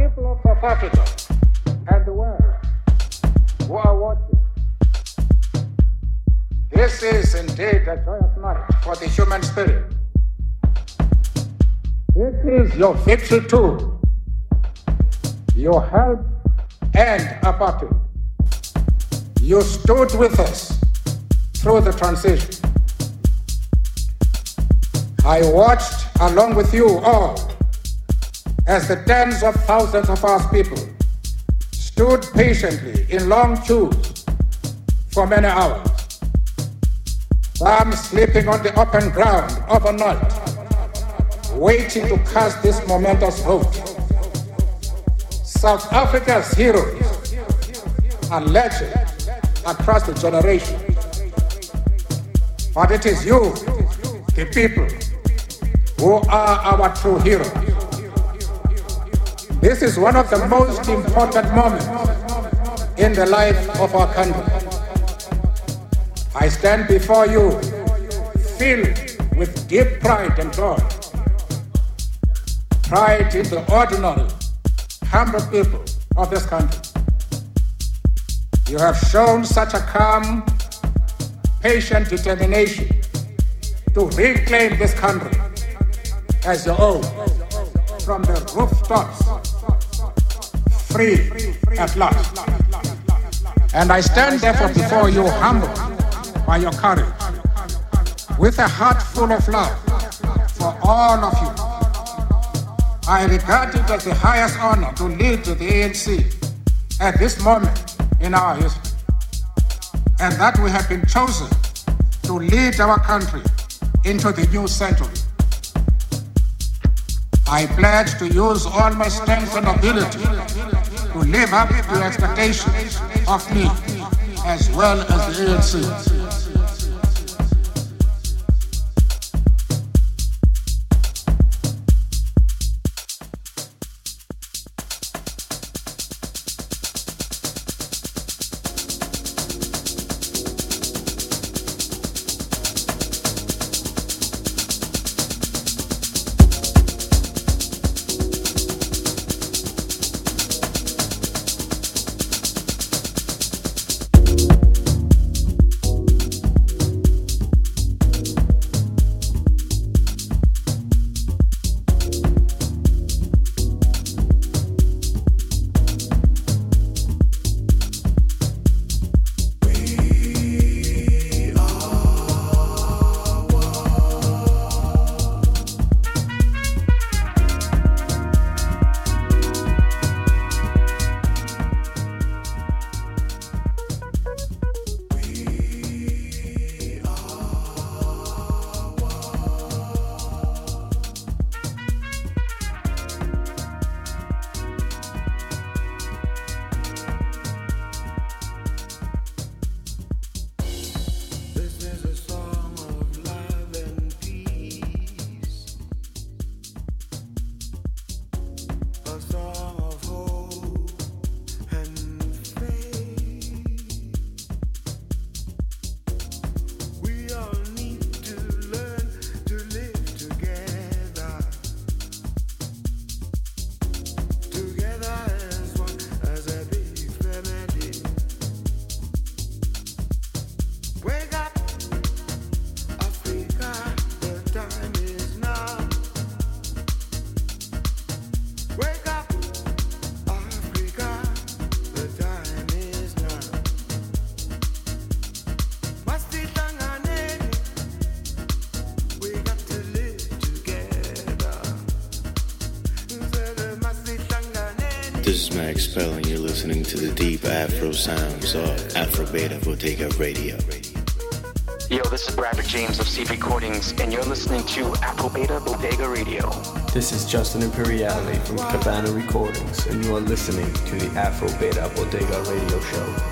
People of South Africa and the world who are watching, this is indeed a joyous night for the human spirit. This is your victory too. You helped end apartheid. You stood with us through the transition. I watched along with you all as the tens of thousands of our people stood patiently in long queues for many hours, some sleeping on the open ground overnight, waiting to cast this momentous vote. South Africa's heroes are legends across the generation. But it is you, the people, who are our true heroes. This is one of the most important moments in the life of our country. I stand before you filled with deep pride and joy. Pride in the ordinary, humble people of this country. You have shown such a calm, patient determination to reclaim this country as your own from the rooftops free at last. And I stand therefore before you humbled by your courage, with a heart full of love for all of you. I regard it as the highest honor to lead the ANC at this moment in our history, and that we have been chosen to lead our country into the new century. I pledge to use all my strength and ability to live up to expectations of me as well as the ANC. Listening to the deep Afro sounds of Afro Beta Bodega Radio. Yo, this is Bradford James of Seed Recordings, and you're listening to Afro Beta Bodega Radio. This is Justin Imperiale from Cabana Recordings, and you are listening to the Afro Beta Bodega Radio Show.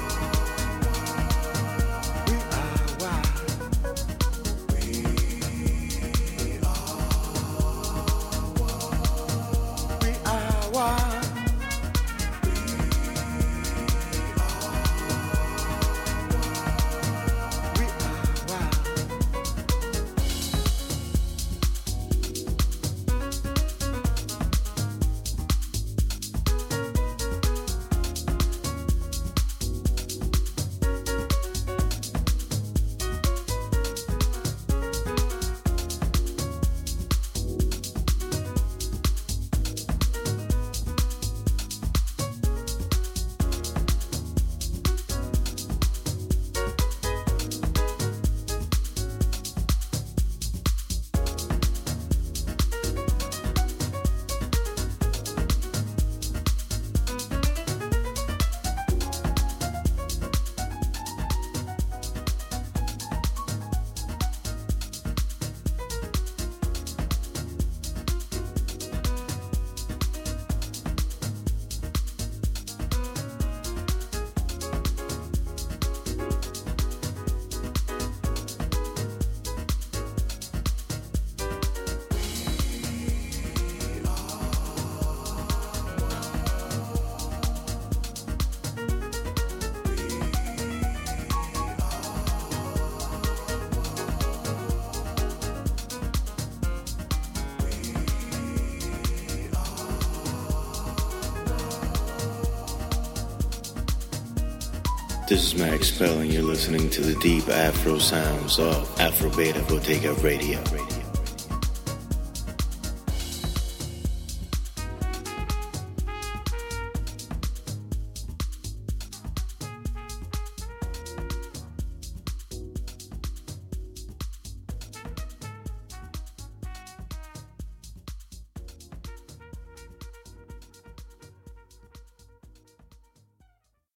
Listening to the deep Afro sounds of Afro Beta Bodega Radio.